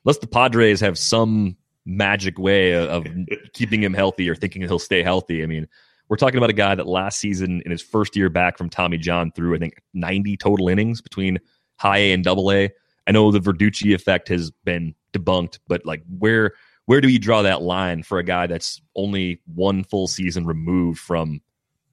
unless the Padres have some magic way of keeping him healthy or thinking he'll stay healthy. I mean, we're talking about a guy that last season in his first year back from Tommy John threw I think 90 total innings between high A and double A. I know the Verducci effect has been debunked, but like where where do you draw that line for a guy that's only one full season removed from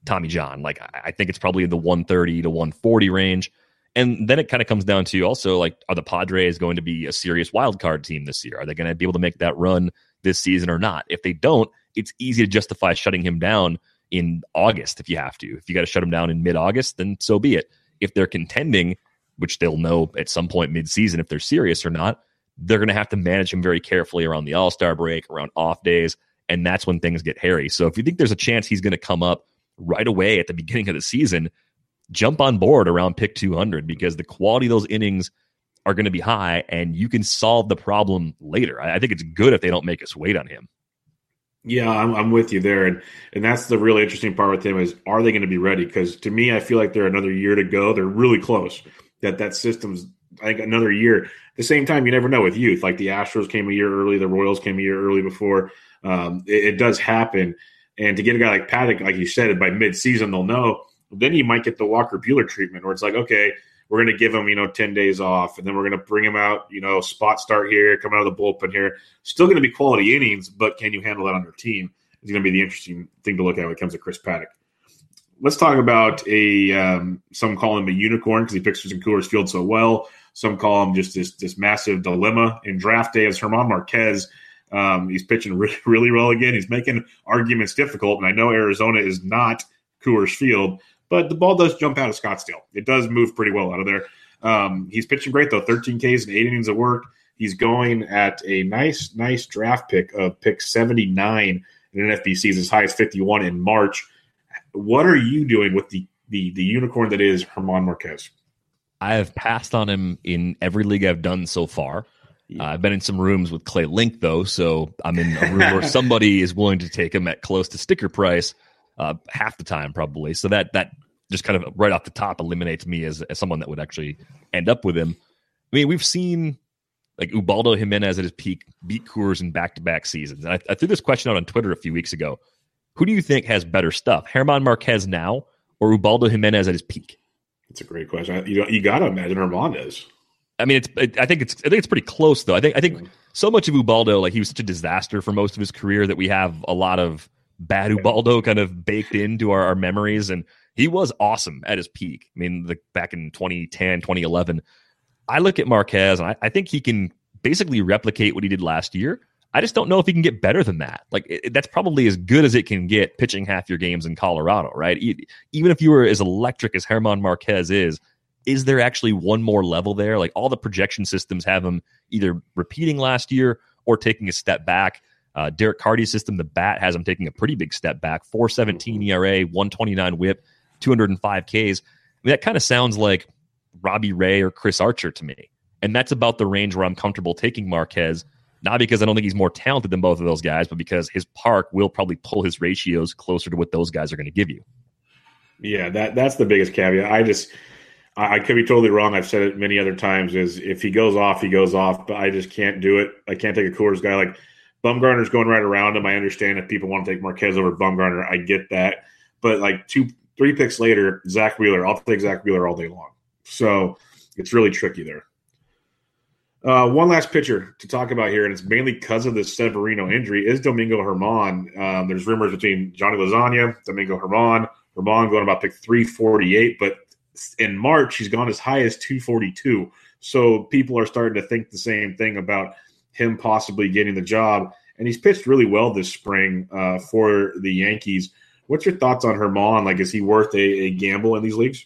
Tommy John? Like, I think it's probably in the 130 to 140 range. And then it kind of comes down to also like, are the Padres going to be a serious wild card team this year? Are they going to be able to make that run this season or not? If they don't, it's easy to justify shutting him down in August if you have to. If you got to shut them down in mid August, then so be it. If they're contending, which they'll know at some point mid season if they're serious or not, they're going to have to manage him very carefully around the All Star break, around off days, and that's when things get hairy. So if you think there's a chance he's going to come up right away at the beginning of the season, jump on board around pick 200 because the quality of those innings are going to be high, and you can solve the problem later. I think it's good if they don't make us wait on him. Yeah, I'm, I'm with you there, and and that's the really interesting part with him is are they going to be ready? Because to me, I feel like they're another year to go. They're really close. That that system's think another year. At the same time, you never know with youth. Like the Astros came a year early, the Royals came a year early before. Um, it, it, does happen. And to get a guy like Paddack, like you said, by mid-season they'll know. Then you might get the Walker Buehler treatment, where it's like, okay, we're going to give him, you know, ten days off, and then we're going to bring him out, you know, spot start here, come out of the bullpen here. Still going to be quality innings, but can you handle that on your team? Is going to be the interesting thing to look at when it comes to Chris Paddack. let's talk about a um, some call him a unicorn because he pitches in Coors Field so well. Some call him just this this massive dilemma in draft day as German Marquez. Um, he's pitching really, really well again. He's making arguments difficult, and I know Arizona is not Coors Field, but the ball does jump out of Scottsdale. It does move pretty well out of there. Um, he's pitching great though, 13 Ks and eight innings of work. He's going at a nice, nice draft pick of pick 79 in NFBC's as high as 51 in March. What are you doing with the the the unicorn that is German Marquez. I have passed on him in every league I've done so far. Uh, I've been in some rooms with Clay Link though, so I'm in a room where somebody is willing to take him at close to sticker price uh, half the time probably. So that that just kind of right off the top eliminates me as, as someone that would actually end up with him. I mean, we've seen like Ubaldo Jimenez at his peak beat Coors in back to back seasons. And I, I, threw this question out on Twitter a few weeks ago. Who do you think has better stuff, German Marquez now or Ubaldo Jimenez at his peak? That's a great question. You you got to imagine Herman Hernandez. I mean, it's. It, I think it's. I think it's pretty close, though. I think. I think so much of Ubaldo, like he was such a disaster for most of his career, that we have a lot of bad Ubaldo kind of baked into our, our memories. And he was awesome at his peak. I mean, the, back in 2010, 2011. I look at Marquez, and I, I think he can basically replicate what he did last year. I just don't know if he can get better than that. Like it, that's probably as good as it can get pitching half your games in Colorado, right? Even if you were as electric as German Marquez is, is there actually one more level there? Like all the projection systems have him either repeating last year or taking a step back. Uh, Derek Carty's system, the bat has him taking a pretty big step back. 417 ERA, 129 whip, 205 Ks. I mean, that kind of sounds like Robbie Ray or Chris Archer to me. And that's about the range where I'm comfortable taking Marquez, not because I don't think he's more talented than both of those guys, but because his park will probably pull his ratios closer to what those guys are going to give you. Yeah, that that's the biggest caveat. I just I, I could be totally wrong. I've said it many other times. Is if he goes off, he goes off. But I just can't do it. I can't take a Coors guy like Bumgarner's going right around him. I understand if people want to take Marquez over Bumgarner. I get that. But like two, three picks later, Zack Wheeler. I'll take Zack Wheeler all day long. So it's really tricky there. Uh, one last pitcher to talk about here, and it's mainly because of the Severino injury, is Domingo German. Um, there's rumors between Johnny Lasagna, Domingo German. German going about pick 348, but in March, he's gone as high as 242. So people are starting to think the same thing about him possibly getting the job. And he's pitched really well this spring uh, for the Yankees. What's your thoughts on German? Like, is he worth a, a gamble in these leagues?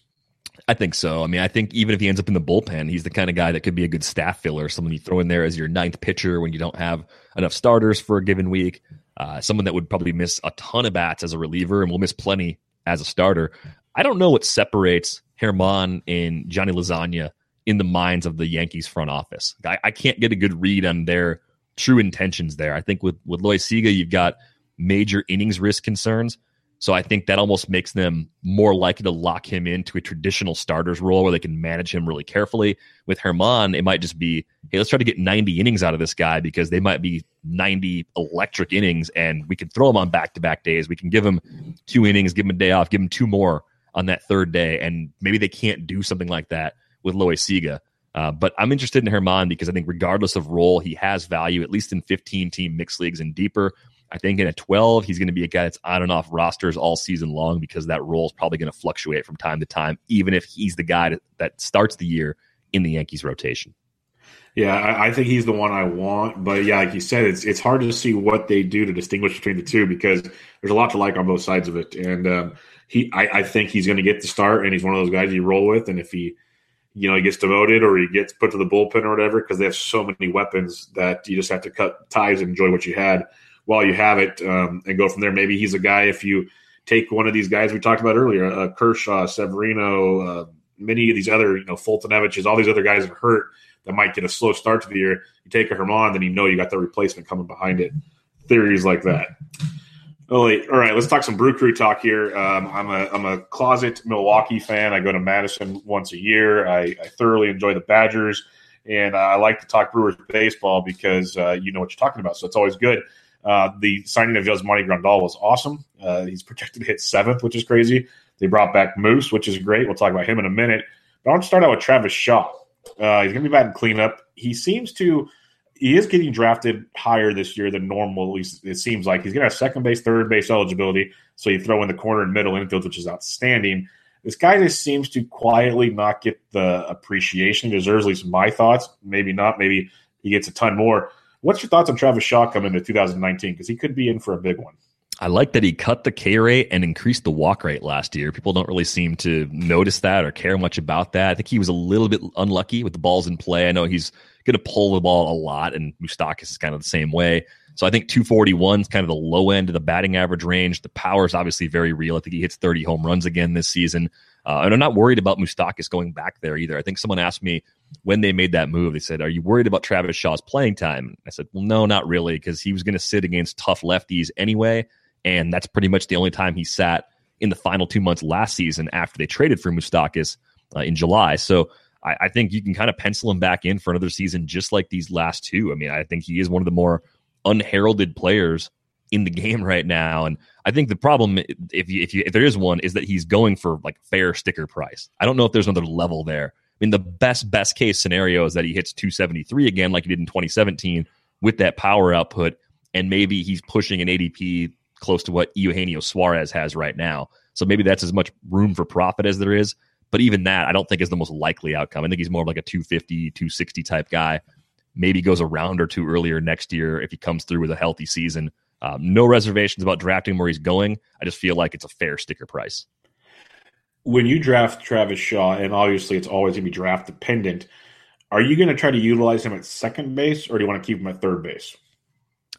I think so. I mean, I think even if he ends up in the bullpen, he's the kind of guy that could be a good staff filler, someone you throw in there as your ninth pitcher when you don't have enough starters for a given week. Uh, someone that would probably miss a ton of bats as a reliever and will miss plenty as a starter. I don't know what separates German and Johnny Lasagna in the minds of the Yankees front office. I, I, can't get a good read on their true intentions there. I think with with Loaisiga, you've got major innings risk concerns. So I think that almost makes them more likely to lock him into a traditional starter's role where they can manage him really carefully. With German, it might just be, hey, let's try to get 90 innings out of this guy because they might be 90 electric innings and we can throw him on back to back days. We can give him two innings, give him a day off, give him two more on that third day, and maybe they can't do something like that with Loaisiga. Uh, but I'm interested in German because I think regardless of role, he has value at least in 15 team mixed leagues and deeper. I think in a 12, he's going to be a guy that's on and off rosters all season long because that role is probably going to fluctuate from time to time, even if he's the guy that, starts the year in the Yankees rotation. Yeah, I, I, think he's the one I want. But yeah, like you said, it's it's hard to see what they do to distinguish between the two because there's a lot to like on both sides of it. And um, he, I, I think he's going to get the start, and he's one of those guys you roll with. And if he, you know, he gets demoted or he gets put to the bullpen or whatever, because they have so many weapons that you just have to cut ties and enjoy what you had while you have it, um, and go from there. Maybe he's a guy if you take one of these guys we talked about earlier, uh, Kershaw, Severino, uh, many of these other, you know, Foltynewiczes, all these other guys are hurt that might get a slow start to the year. You take a German, then you know you got the replacement coming behind it. Theories like that. Oh, wait. All right, let's talk some Brew Crew talk here. Um, I'm a I'm a closet Milwaukee fan. I go to Madison once a year. I, I thoroughly enjoy the Badgers, and I like to talk Brewers baseball because uh, you know what you're talking about. So it's always good. Uh, the signing of Yasmani Grandal was awesome. Uh, he's projected to hit seventh, which is crazy. They brought back Moose, which is great. We'll talk about him in a minute. But I want to start out with Travis Shaw. Uh, he's going to be batting cleanup. He seems to, he is getting drafted higher this year than normal. At least it seems like he's going to have second base, third base eligibility. So you throw in the corner and middle infield, which is outstanding. This guy just seems to quietly not get the appreciation he deserves. At least my thoughts. Maybe not. Maybe he gets a ton more. What's your thoughts on Travis Shaw coming into 2019? Because he could be in for a big one. I like that he cut the K rate and increased the walk rate last year. People don't really seem to notice that or care much about that. I think he was a little bit unlucky with the balls in play. I know he's going to pull the ball a lot, and Moustakas is kind of the same way. So I think 241 is kind of the low end of the batting average range. The power is obviously very real. I think he hits 30 home runs again this season. Uh, and I'm not worried about Moustakas going back there either. I think someone asked me when they made that move, they said, Are you worried about Travis Shaw's playing time? I said, Well, no, not really, because he was going to sit against tough lefties anyway. And that's pretty much the only time he sat in the final two months last season after they traded for Moustakas uh, in July. So I, I, think you can kind of pencil him back in for another season, just like these last two. I mean, I think he is one of the more unheralded players in the game right now. And I think the problem, if you, if, you, if there is one, is that he's going for like fair sticker price. I don't know if there's another level there. I mean, the best best case scenario is that he hits 273 again, like he did in 2017, with that power output, and maybe he's pushing an ADP close to what Eugenio Suarez has right now. So maybe that's as much room for profit as there is. But even that, I don't think is the most likely outcome. I think he's more of like a 250, 260 type guy. Maybe goes a round or two earlier next year if he comes through with a healthy season. Um, no reservations about drafting where he's going. I just feel like it's a fair sticker price. When you draft Travis Shaw, and obviously it's always going to be draft dependent, are you going to try to utilize him at second base or do you want to keep him at third base?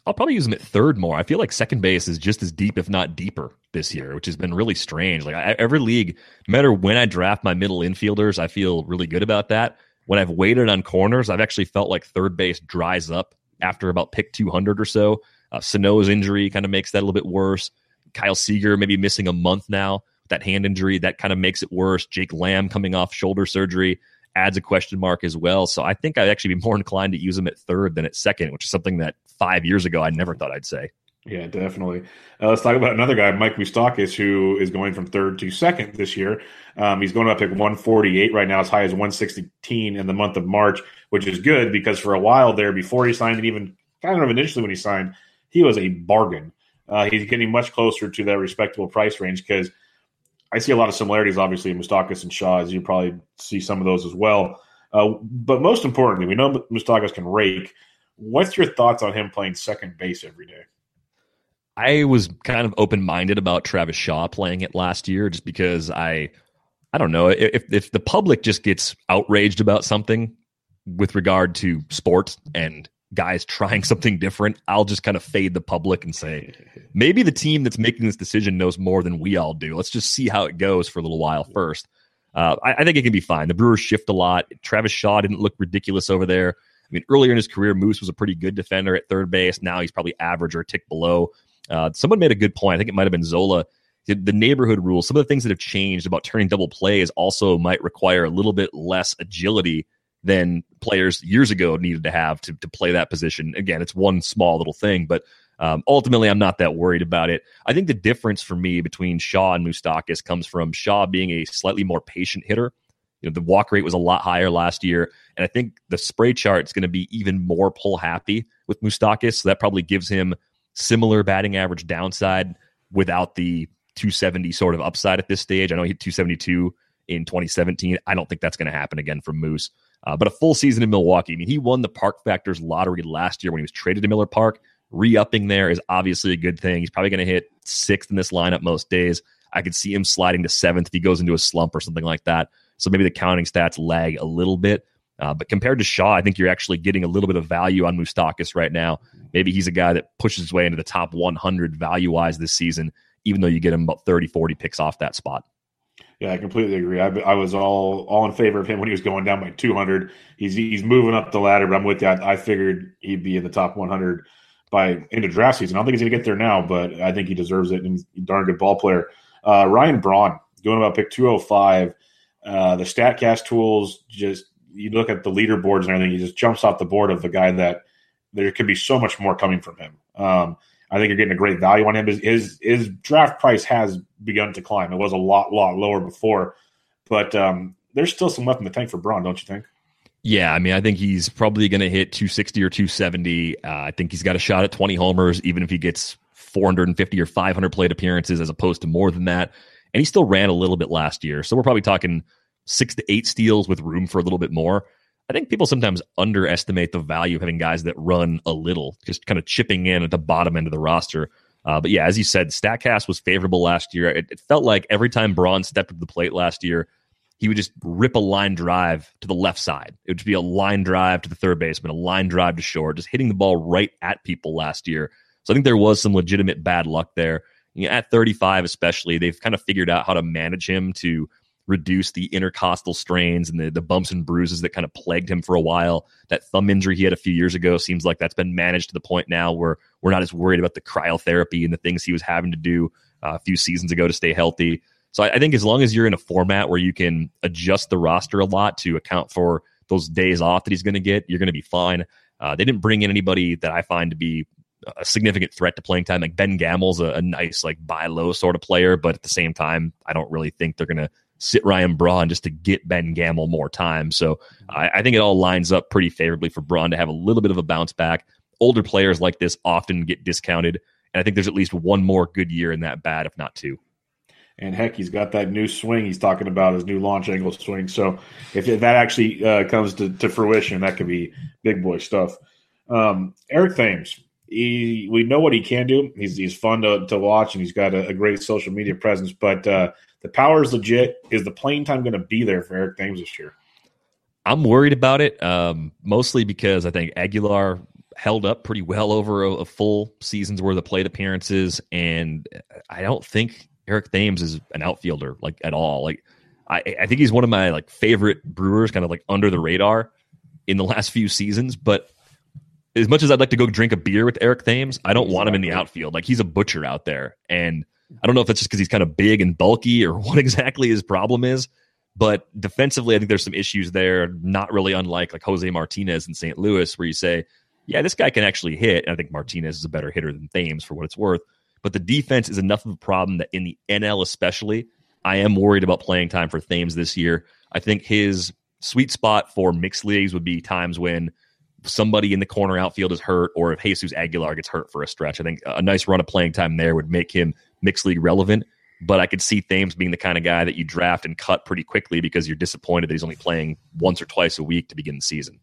I'll probably use him at third more. I feel like second base is just as deep, if not deeper, this year, which has been really strange. Like I, every league, no matter when I draft my middle infielders, I feel really good about that. When I've waited on corners, I've actually felt like third base dries up after about pick 200 or so. Uh, Sano's injury kind of makes that a little bit worse. Kyle Seager maybe missing a month now. That hand injury that kind of makes it worse. Jake Lamb coming off shoulder surgery adds a question mark as well. So I think I'd actually be more inclined to use him at third than at second, which is something that five years ago I never thought I'd say. Yeah, definitely. Uh, let's talk about another guy, Mike Moustakas, who is going from third to second this year. Um, he's going up to 148 right now, as high as 116 in the month of March, which is good because for a while there, before he signed, and even kind of initially when he signed, he was a bargain. Uh, he's getting much closer to that respectable price range because – I see a lot of similarities, obviously, in Moustakas and Shaw, as you probably see some of those as well. Uh, but most importantly, we know Moustakas can rake. What's your thoughts on him playing second base every day? I was kind of open minded about Travis Shaw playing it last year, just because I, I don't know if if the public just gets outraged about something with regard to sports and guys trying something different, I'll just kind of fade the public and say, maybe the team that's making this decision knows more than we all do. Let's just see how it goes for a little while first. Uh, I, I, think it can be fine. The Brewers shift a lot. Travis Shaw didn't look ridiculous over there. I mean, earlier in his career, Moose was a pretty good defender at third base. Now he's probably average or a tick below. Uh, someone made a good point. I think it might have been Zola. The neighborhood rules, some of the things that have changed about turning double plays also might require a little bit less agility than players years ago needed to have to, to play that position. Again, it's one small little thing, but um, ultimately, I'm not that worried about it. I think the difference for me between Shaw and Moustakas comes from Shaw being a slightly more patient hitter. You know, the walk rate was a lot higher last year, and I think the spray chart is going to be even more pull happy with Moustakas. So that probably gives him similar batting average downside without the 270 sort of upside at this stage. I know he hit 272 in 2017. I don't think that's going to happen again for Moose. Uh, but a full season in Milwaukee. I mean, he won the Park Factors lottery last year when he was traded to Miller Park. Re upping there is obviously a good thing. He's probably going to hit sixth in this lineup most days. I could see him sliding to seventh if he goes into a slump or something like that. So maybe the counting stats lag a little bit. Uh, but compared to Shaw, I think you're actually getting a little bit of value on Moustakas right now. Maybe he's a guy that pushes his way into the top 100 value wise this season, even though you get him about 30, 40 picks off that spot. Yeah, I completely agree. I, I, was all all in favor of him when he was going down by 200. He's he's moving up the ladder, but I'm with you. I, I figured he'd be in the top 100 by into draft season. I don't think he's going to get there now, but I think he deserves it. And he's darn good ball player. Uh, Ryan Braun going about pick 205. Uh, the Statcast tools just you look at the leaderboards and everything. He just jumps off the board of the guy that there could be so much more coming from him. Um, I think you're getting a great value on him. His, his, his draft price has begun to climb. It was a lot lot lower before, but um, there's still some left in the tank for Braun, don't you think? Yeah, I mean, I think he's probably going to hit 260 or 270. Uh, I think he's got a shot at 20 homers, even if he gets 450 or 500 plate appearances, as opposed to more than that. And he still ran a little bit last year, so we're probably talking six to eight steals with room for a little bit more. I think people sometimes underestimate the value of having guys that run a little, just kind of chipping in at the bottom end of the roster. Uh, but yeah, as you said, Statcast was favorable last year. It, it, felt like every time Braun stepped to the plate last year, he would just rip a line drive to the left side. It would be a line drive to the third baseman, a line drive to short, just hitting the ball right at people last year. So I think there was some legitimate bad luck there. You know, at 35, especially, they've kind of figured out how to manage him to reduce the intercostal strains and the, the bumps and bruises that kind of plagued him for a while. That thumb injury he had a few years ago seems like that's been managed to the point now where we're not as worried about the cryotherapy and the things he was having to do uh, a few seasons ago to stay healthy. So I, I think as long as you're in a format where you can adjust the roster a lot to account for those days off that he's going to get, you're going to be fine. Uh, they didn't bring in anybody that I find to be a significant threat to playing time. Like Ben Gamel's a, a nice, like buy low sort of player, but at the same time, I don't really think they're going to sit Ryan Braun just to get Ben Gamel more time. So I, I, think it all lines up pretty favorably for Braun to have a little bit of a bounce back. Older players like this often get discounted, and I think there's at least one more good year in that bat, if not two. And heck, he's got that new swing he's talking about, his new launch angle swing. So if that actually uh, comes to, to, fruition, that could be big boy stuff. Um, Eric Thames, he, we know what he can do. He's, he's fun to, to watch, and he's got a, a great social media presence. But uh, the power is legit. Is the playing time going to be there for Eric Thames this year? I'm worried about it, um, mostly because I think Aguilar held up pretty well over a, a, full season's worth of plate appearances, and I don't think Eric Thames is an outfielder like at all. Like I, I think he's one of my like favorite Brewers, kind of like under the radar in the last few seasons. But as much as I'd like to go drink a beer with Eric Thames, I don't want him in the outfield. Like he's a butcher out there, and I don't know if it's just because he's kind of big and bulky or what exactly his problem is. But defensively, I think there's some issues there, not really unlike like Jose Martinez in St. Louis, where you say, yeah, this guy can actually hit. And I think Martinez is a better hitter than Thames for what it's worth. But the defense is enough of a problem that in the NL, especially, I am worried about playing time for Thames this year. I think his sweet spot for mixed leagues would be times when somebody in the corner outfield is hurt or if Jesus Aguilar gets hurt for a stretch. I think a nice run of playing time there would make him mixed league relevant. But I could see Thames being the kind of guy that you draft and cut pretty quickly because you're disappointed that he's only playing once or twice a week to begin the season.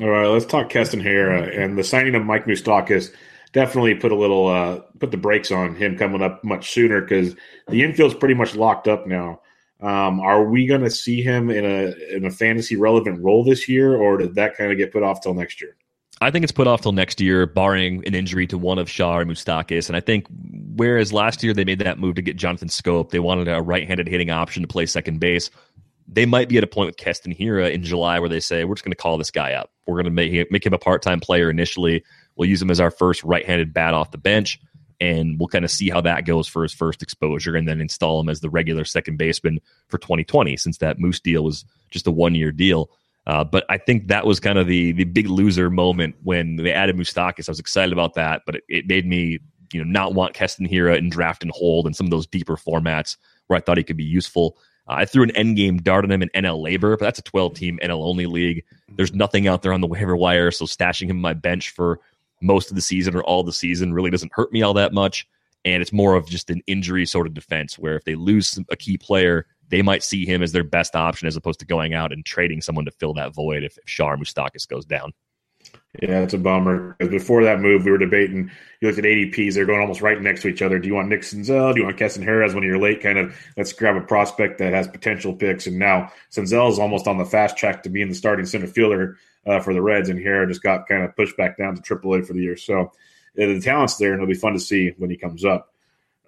All right, let's talk Keston Hiura and the signing of Mike Moustakas definitely put a little uh, put the brakes on him coming up much sooner because the infield's pretty much locked up now. Um, are we going to see him in a in a fantasy relevant role this year, or did that kind of get put off till next year? I think it's put off till next year, barring an injury to one of Shaw or Moustakas. And I think whereas last year they made that move to get Jonathan Schoop, they wanted a right-handed hitting option to play second base. They might be at a point with Keston Hiura in July where they say we're just going to call this guy up. We're going to make make him a part-time player initially. We'll use him as our first right-handed bat off the bench, and we'll kind of see how that goes for his first exposure, and then install him as the regular second baseman for 2020, since that Moose deal was just a one-year deal. Uh, but I think that was kind of the the big loser moment when they added Moustakas. I was excited about that, but it, it made me you know not want Keston Hiura in draft and hold and some of those deeper formats where I thought he could be useful. Uh, I threw an endgame dart on him in NL LABR, but that's a 12 team NL only league. There's nothing out there on the waiver wire, so stashing him my bench for most of the season or all the season really doesn't hurt me all that much. And it's more of just an injury sort of defense where if they lose a key player, they might see him as their best option as opposed to going out and trading someone to fill that void if, if Shar Moustakas goes down. Yeah, that's a bummer. Because before that move, we were debating. You looked at ADPs; they're going almost right next to each other. Do you want Nick Senzel? Do you want Keston as one of your late kind of? Let's grab a prospect that has potential picks. And now Senzel is almost on the fast track to being the starting center fielder uh, for the Reds, and Hiura just got kind of pushed back down to AAA for the year. So uh, the talent's there, and it'll be fun to see when he comes up.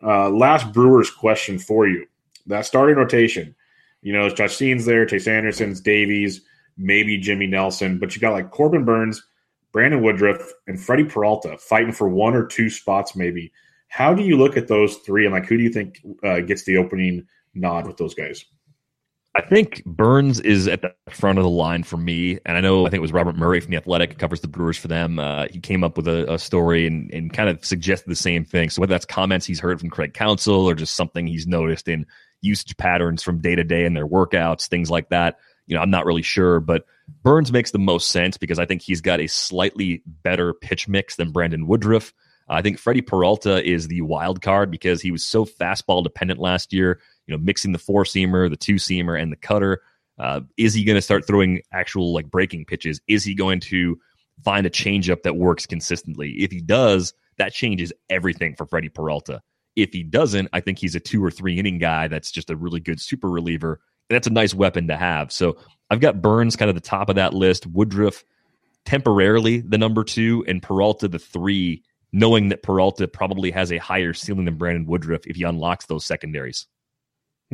Uh, last Brewers question for you: that starting rotation. You know, Jhoulys Chacin's there, Chase Anderson's, Davies, maybe Jimmy Nelson, but you got like Corbin Burnes, Brandon Woodruff, and Freddie Peralta fighting for one or two spots, maybe. How do you look at those three, and like who do you think uh, gets the opening nod with those guys? I think Burnes is at the front of the line for me. And I know, I think it was Robert Murray from The Athletic, covers the Brewers for them. Uh, he came up with a, a story and, and kind of suggested the same thing. So whether that's comments he's heard from Craig Counsell or just something he's noticed in usage patterns from day to day in their workouts, things like that, you know, I'm not really sure. But Burnes makes the most sense because I think he's got a slightly better pitch mix than Brandon Woodruff. I think Freddie Peralta is the wild card because he was so fastball dependent last year you know, mixing the four seamer, the two seamer, and the cutter. Uh, is he going to start throwing actual like breaking pitches? Is he going to find a changeup that works consistently? If he does, that changes everything for Freddie Peralta. If he doesn't, I think he's a two or three inning guy that's just a really good super reliever that's a nice weapon to have. So I've got Burnes kind of the top of that list, Woodruff temporarily the number two, and Peralta the three, knowing that Peralta probably has a higher ceiling than Brandon Woodruff if he unlocks those secondaries.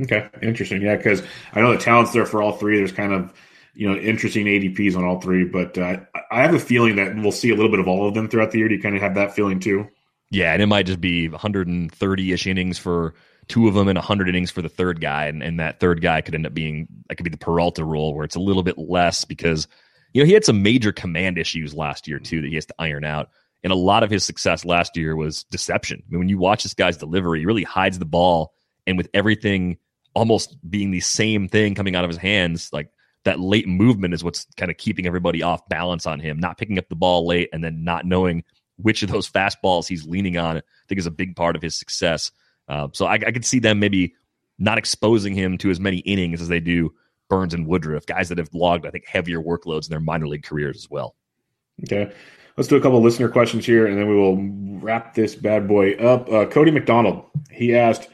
Okay, interesting. Yeah, because I know the talent's there for all three. There's kind of you know interesting ADPs on all three, but uh, I have a feeling that we'll see a little bit of all of them throughout the year. Do you kind of have that feeling too? Yeah, and it might just be 130 ish innings for two of them and 100 innings for the third guy, and, and that third guy could end up being that could be the Peralta role where it's a little bit less because you know he had some major command issues last year too that he has to iron out. And a lot of his success last year was deception. I mean, when you watch this guy's delivery, he really hides the ball, and with everything almost being the same thing coming out of his hands, like that late movement is what's kind of keeping everybody off balance on him. Not picking up the ball late and then not knowing which of those fastballs he's leaning on, I think is a big part of his success. Uh, so I, I could see them maybe not exposing him to as many innings as they do Burnes and Woodruff, guys that have logged, I think, heavier workloads in their minor league careers as well. Okay. Let's do a couple listener questions here, and then we will wrap this bad boy up. Uh, Cody McDonald, he asked,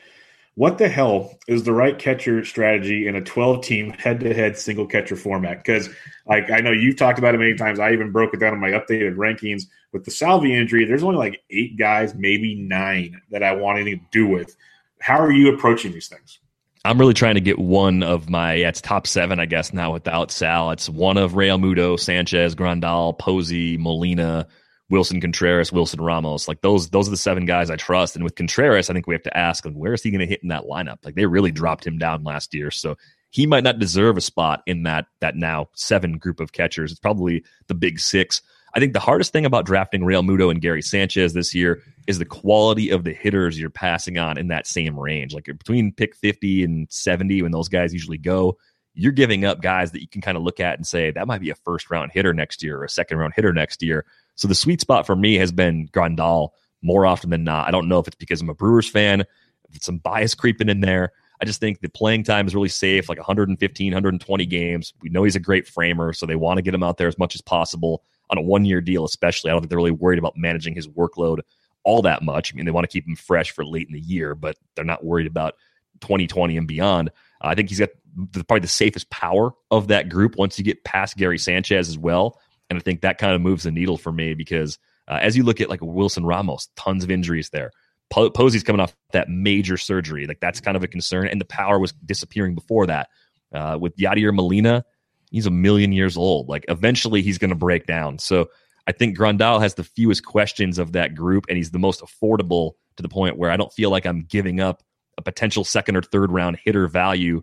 what the hell is the right catcher strategy in a 12 team head to head single catcher format? Because like I know you've talked about it many times. I even broke it down in my updated rankings with the Salvi injury. There's only like eight guys, maybe nine that I want anything to do with. How are you approaching these things? I'm really trying to get one of my yeah, it's top seven, I guess, now without Sal. It's one of Realmuto, Sanchez, Grandal, Posey, Molina, Willson Contreras, Wilson Ramos. Like those, those are the seven guys I trust. And with Contreras, I think we have to ask, like, where is he going to hit in that lineup? Like they really dropped him down last year, so he might not deserve a spot in that that now seven group of catchers. It's probably the big six. I think the hardest thing about drafting Realmuto and Gary Sanchez this year is the quality of the hitters you're passing on in that same range. Like between pick 50 and 70, when those guys usually go, you're giving up guys that you can kind of look at and say, that might be a first round hitter next year or a second round hitter next year. So the sweet spot for me has been Grandal more often than not. I don't know if it's because I'm a Brewers fan, if it's some bias creeping in there. I just think the playing time is really safe, like 115, 120 games. We know he's a great framer, so they want to get him out there as much as possible on a one year deal, especially. I don't think they're really worried about managing his workload all that much. I mean, they want to keep him fresh for late in the year, but they're not worried about 2020 and beyond. Uh, I think he's got the, probably the safest power of that group once you get past Gary Sanchez as well. And I think that kind of moves the needle for me because uh, as you look at like Wilson Ramos, tons of injuries there. Po- Posey's coming off that major surgery. Like that's kind of a concern. And the power was disappearing before that. Uh, with Yadier Molina, he's a million years old. Like eventually he's going to break down. So I think Grandal has the fewest questions of that group, and he's the most affordable to the point where I don't feel like I'm giving up a potential second or third round hitter value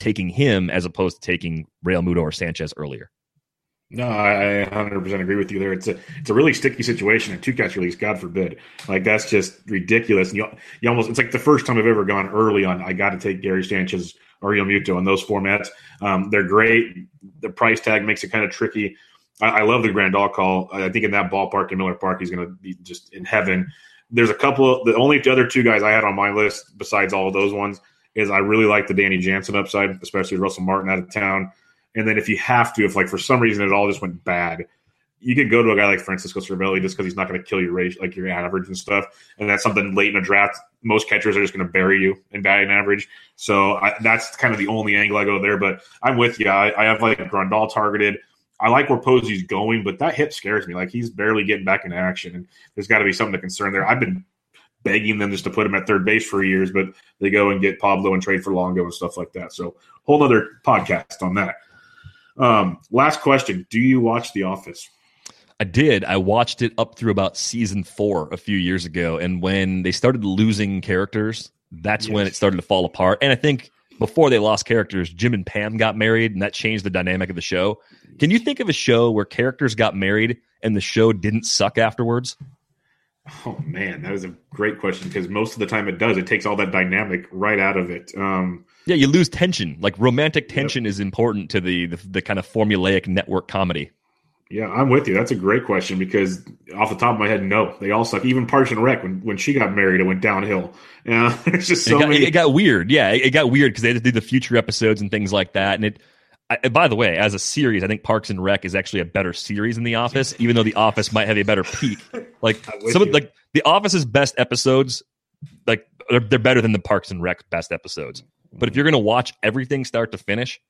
taking him as opposed to taking Realmuto or Sanchez earlier. No, I 100% agree with you there. It's a it's a really sticky situation in two catch release. God forbid, like that's just ridiculous. And you, you almost it's like the first time I've ever gone early on. I got to take Gary Sanchez or Muto in those formats. Um, they're great. The price tag makes it kind of tricky. I, I love the Grandal call. I think in that ballpark in Miller Park, he's going to be just in heaven. There's a couple. Of, the only other two guys I had on my list besides all of those ones is I really like the Danny Jansen upside, especially Russell Martin out of town. And then if you have to, if like for some reason it all just went bad, you could go to a guy like Francisco Cervelli just because he's not going to kill your rate, like your average and stuff. And that's something late in a draft. Most catchers are just going to bury you in batting average. So I, that's kind of the only angle I go there. But I'm with you. I, I have like Grandal targeted. I like where Posey's going, but that hip scares me. Like he's barely getting back into action, and there's got to be something to concern there. I've been begging them just to put him at third base for years, but they go and get Pablo and trade for Longo and stuff like that. So whole other podcast on that. Um, last question: Do you watch The Office? I did. I watched it up through about season four a few years ago, and when they started losing characters, that's yes. when it started to fall apart. And I think before they lost characters, Jim and Pam got married, and that changed the dynamic of the show. Can you think of a show where characters got married and the show didn't suck afterwards? Oh man, that is a great question because most of the time it does. It takes all that dynamic right out of it. Um, yeah, you lose tension. Like romantic tension yep. is important to the, the the kind of formulaic network comedy. Yeah, I'm with you. That's a great question because off the top of my head, no, they all suck. Even Parks and Rec, when, when she got married, it went downhill. Yeah, it's just so it got, many. It got weird. Yeah, it, it got weird because they had to do the future episodes and things like that. And it, I, by the way, as a series, I think Parks and Rec is actually a better series than The Office, even though The Office might have a better peak. Like some of like The Office's best episodes, like they're, they're better than the Parks and Rec best episodes. But if mm-hmm. you're going to watch everything start to finish,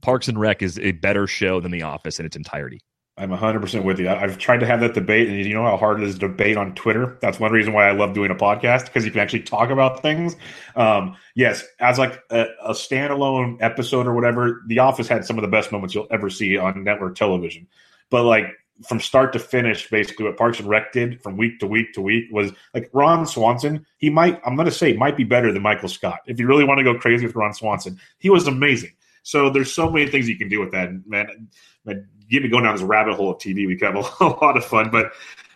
Parks and Rec is a better show than The Office in its entirety. I'm 100% with you. I've tried to have that debate, and you know how hard it is to debate on Twitter? That's one reason why I love doing a podcast because you can actually talk about things. Um, yes, as like a, a, standalone episode or whatever, The Office had some of the best moments you'll ever see on network television. But like from start to finish, basically what Parks and Rec did from week to week to week was like Ron Swanson. He might, I'm going to say, might be better than Michael Scott. If you really want to go crazy with Ron Swanson, he was amazing. So there's so many things you can do with that, man. man get me going down this rabbit hole of TV. We could have a, lot of fun. But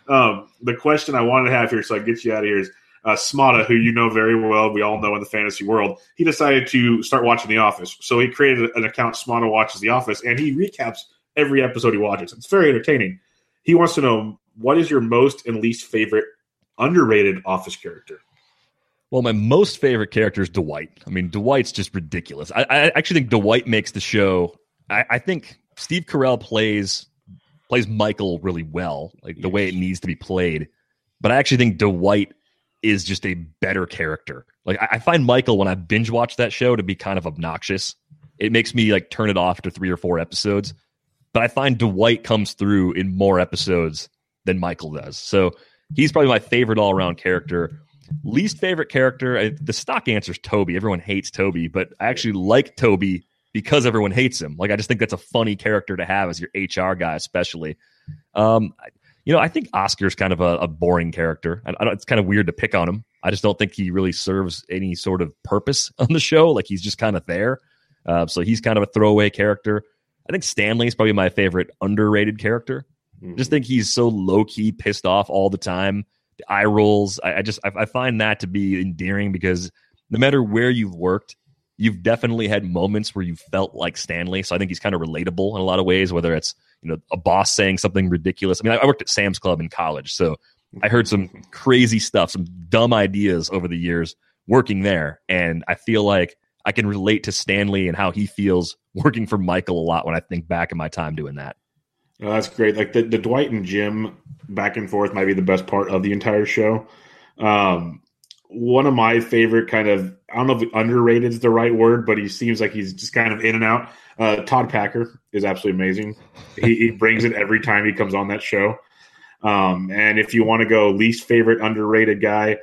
um, the question I wanted to have here, so I get you out of here, is uh, Smata, who you know very well, we all know in the fantasy world, he decided to start watching The Office. So he created an account, Smata Watches The Office, and he recaps every episode he watches. It's very entertaining. He wants to know what is your most and least favorite underrated Office character? Well, my most favorite character is Dwight. I mean, Dwight's just ridiculous. I, I actually think Dwight makes the show. I, I, think Steve Carell plays plays Michael really well, like the way it needs to be played. But I actually think Dwight is just a better character. Like I, I find Michael when I binge watch that show to be kind of obnoxious. It makes me like turn it off after three or four episodes. But I find Dwight comes through in more episodes than Michael does. So he's probably my favorite all around character. Least favorite character, the stock answer is Toby. Everyone hates Toby, but I actually like Toby because everyone hates him. Like I just think that's a funny character to have as your HR guy, especially. Um, you know, I think Oscar's kind of a, a boring character. I, I it's kind of weird to pick on him. I just don't think he really serves any sort of purpose on the show. Like he's just kind of there. Uh, so he's kind of a throwaway character. I think Stanley is probably my favorite underrated character. Mm-hmm. Just think he's so low key, pissed off all the time. The eye rolls. I, I just I, I find that to be endearing because no matter where you've worked, you've definitely had moments where you felt like Stanley. So I think he's kind of relatable in a lot of ways. Whether it's you know a boss saying something ridiculous. I mean, I worked at Sam's Club in college, so I heard some crazy stuff, some dumb ideas over the years working there, and I feel like I can relate to Stanley and how he feels working for Michael a lot when I think back in my time doing that. Oh, that's great. Like the, the Dwight and Jim back and forth might be the best part of the entire show. Um, one of my favorite kind of I don't know if underrated is the right word, but he seems like he's just kind of in and out. Uh, Todd Packer is absolutely amazing. He, he, brings it every time he comes on that show. Um, and if you want to go least favorite underrated guy,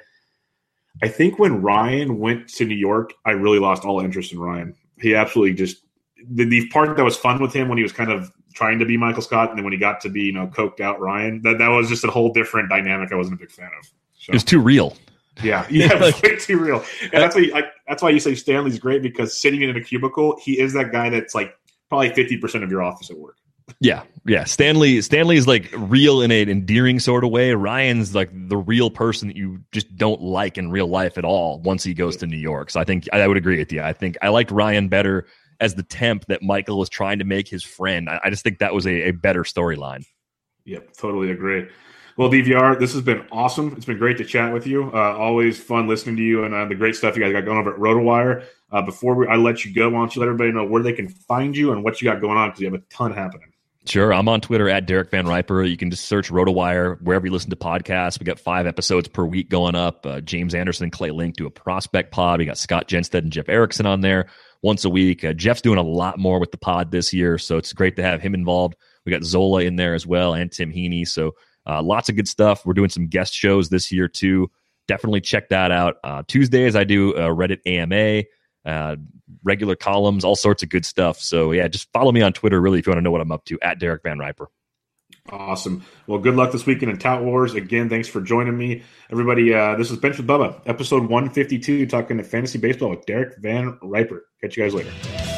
I think when Ryan went to New York, I really lost all interest in Ryan. He absolutely just the, the part that was fun with him when he was kind of trying to be Michael Scott, and then when he got to be you know coked out Ryan, that that was just a whole different dynamic. I wasn't a big fan of. So. It was too real. Yeah, yeah, like, way too real. And that's uh, why you, like, that's why you say Stanley's great because sitting in a cubicle, he is that guy that's like probably fifty percent of your office at work. Yeah, yeah. Stanley Stanley is like real in an endearing sort of way. Ryan's like the real person that you just don't like in real life at all once he goes to New York. So I think I would agree with you. I think I liked Ryan better as the temp that Michael was trying to make his friend. I, I just think that was a, a better storyline. Yep, totally agree. Well, DVR, this has been awesome. It's been great to chat with you. Uh, always fun listening to you and uh, the great stuff you guys got going over at RotoWire. Uh, before we, I let you go, why don't you let everybody know where they can find you and what you got going on because you have a ton happening. Sure. I'm on Twitter at Derek Van Riper. You can just search RotoWire wherever you listen to podcasts. We got five episodes per week going up. Uh, James Anderson and Clay Link do a prospect pod. We got Scott Jenstad and Jeff Erickson on there once a week. Uh, Jeff's doing a lot more with the pod this year, so it's great to have him involved. We got Zola in there as well and Tim Heaney. So uh, lots of good stuff. We're doing some guest shows this year too. Definitely check that out. Uh, Tuesdays I do a Reddit AMA, uh, regular columns, all sorts of good stuff. So yeah, just follow me on Twitter really if you want to know what I'm up to at Derek Van Riper. Awesome. Well, good luck this weekend in Tout Wars. Again, thanks for joining me, everybody. Uh, this is Bench with Bubba, episode 152, talking to fantasy baseball with Derek Van Riper. Catch you guys later.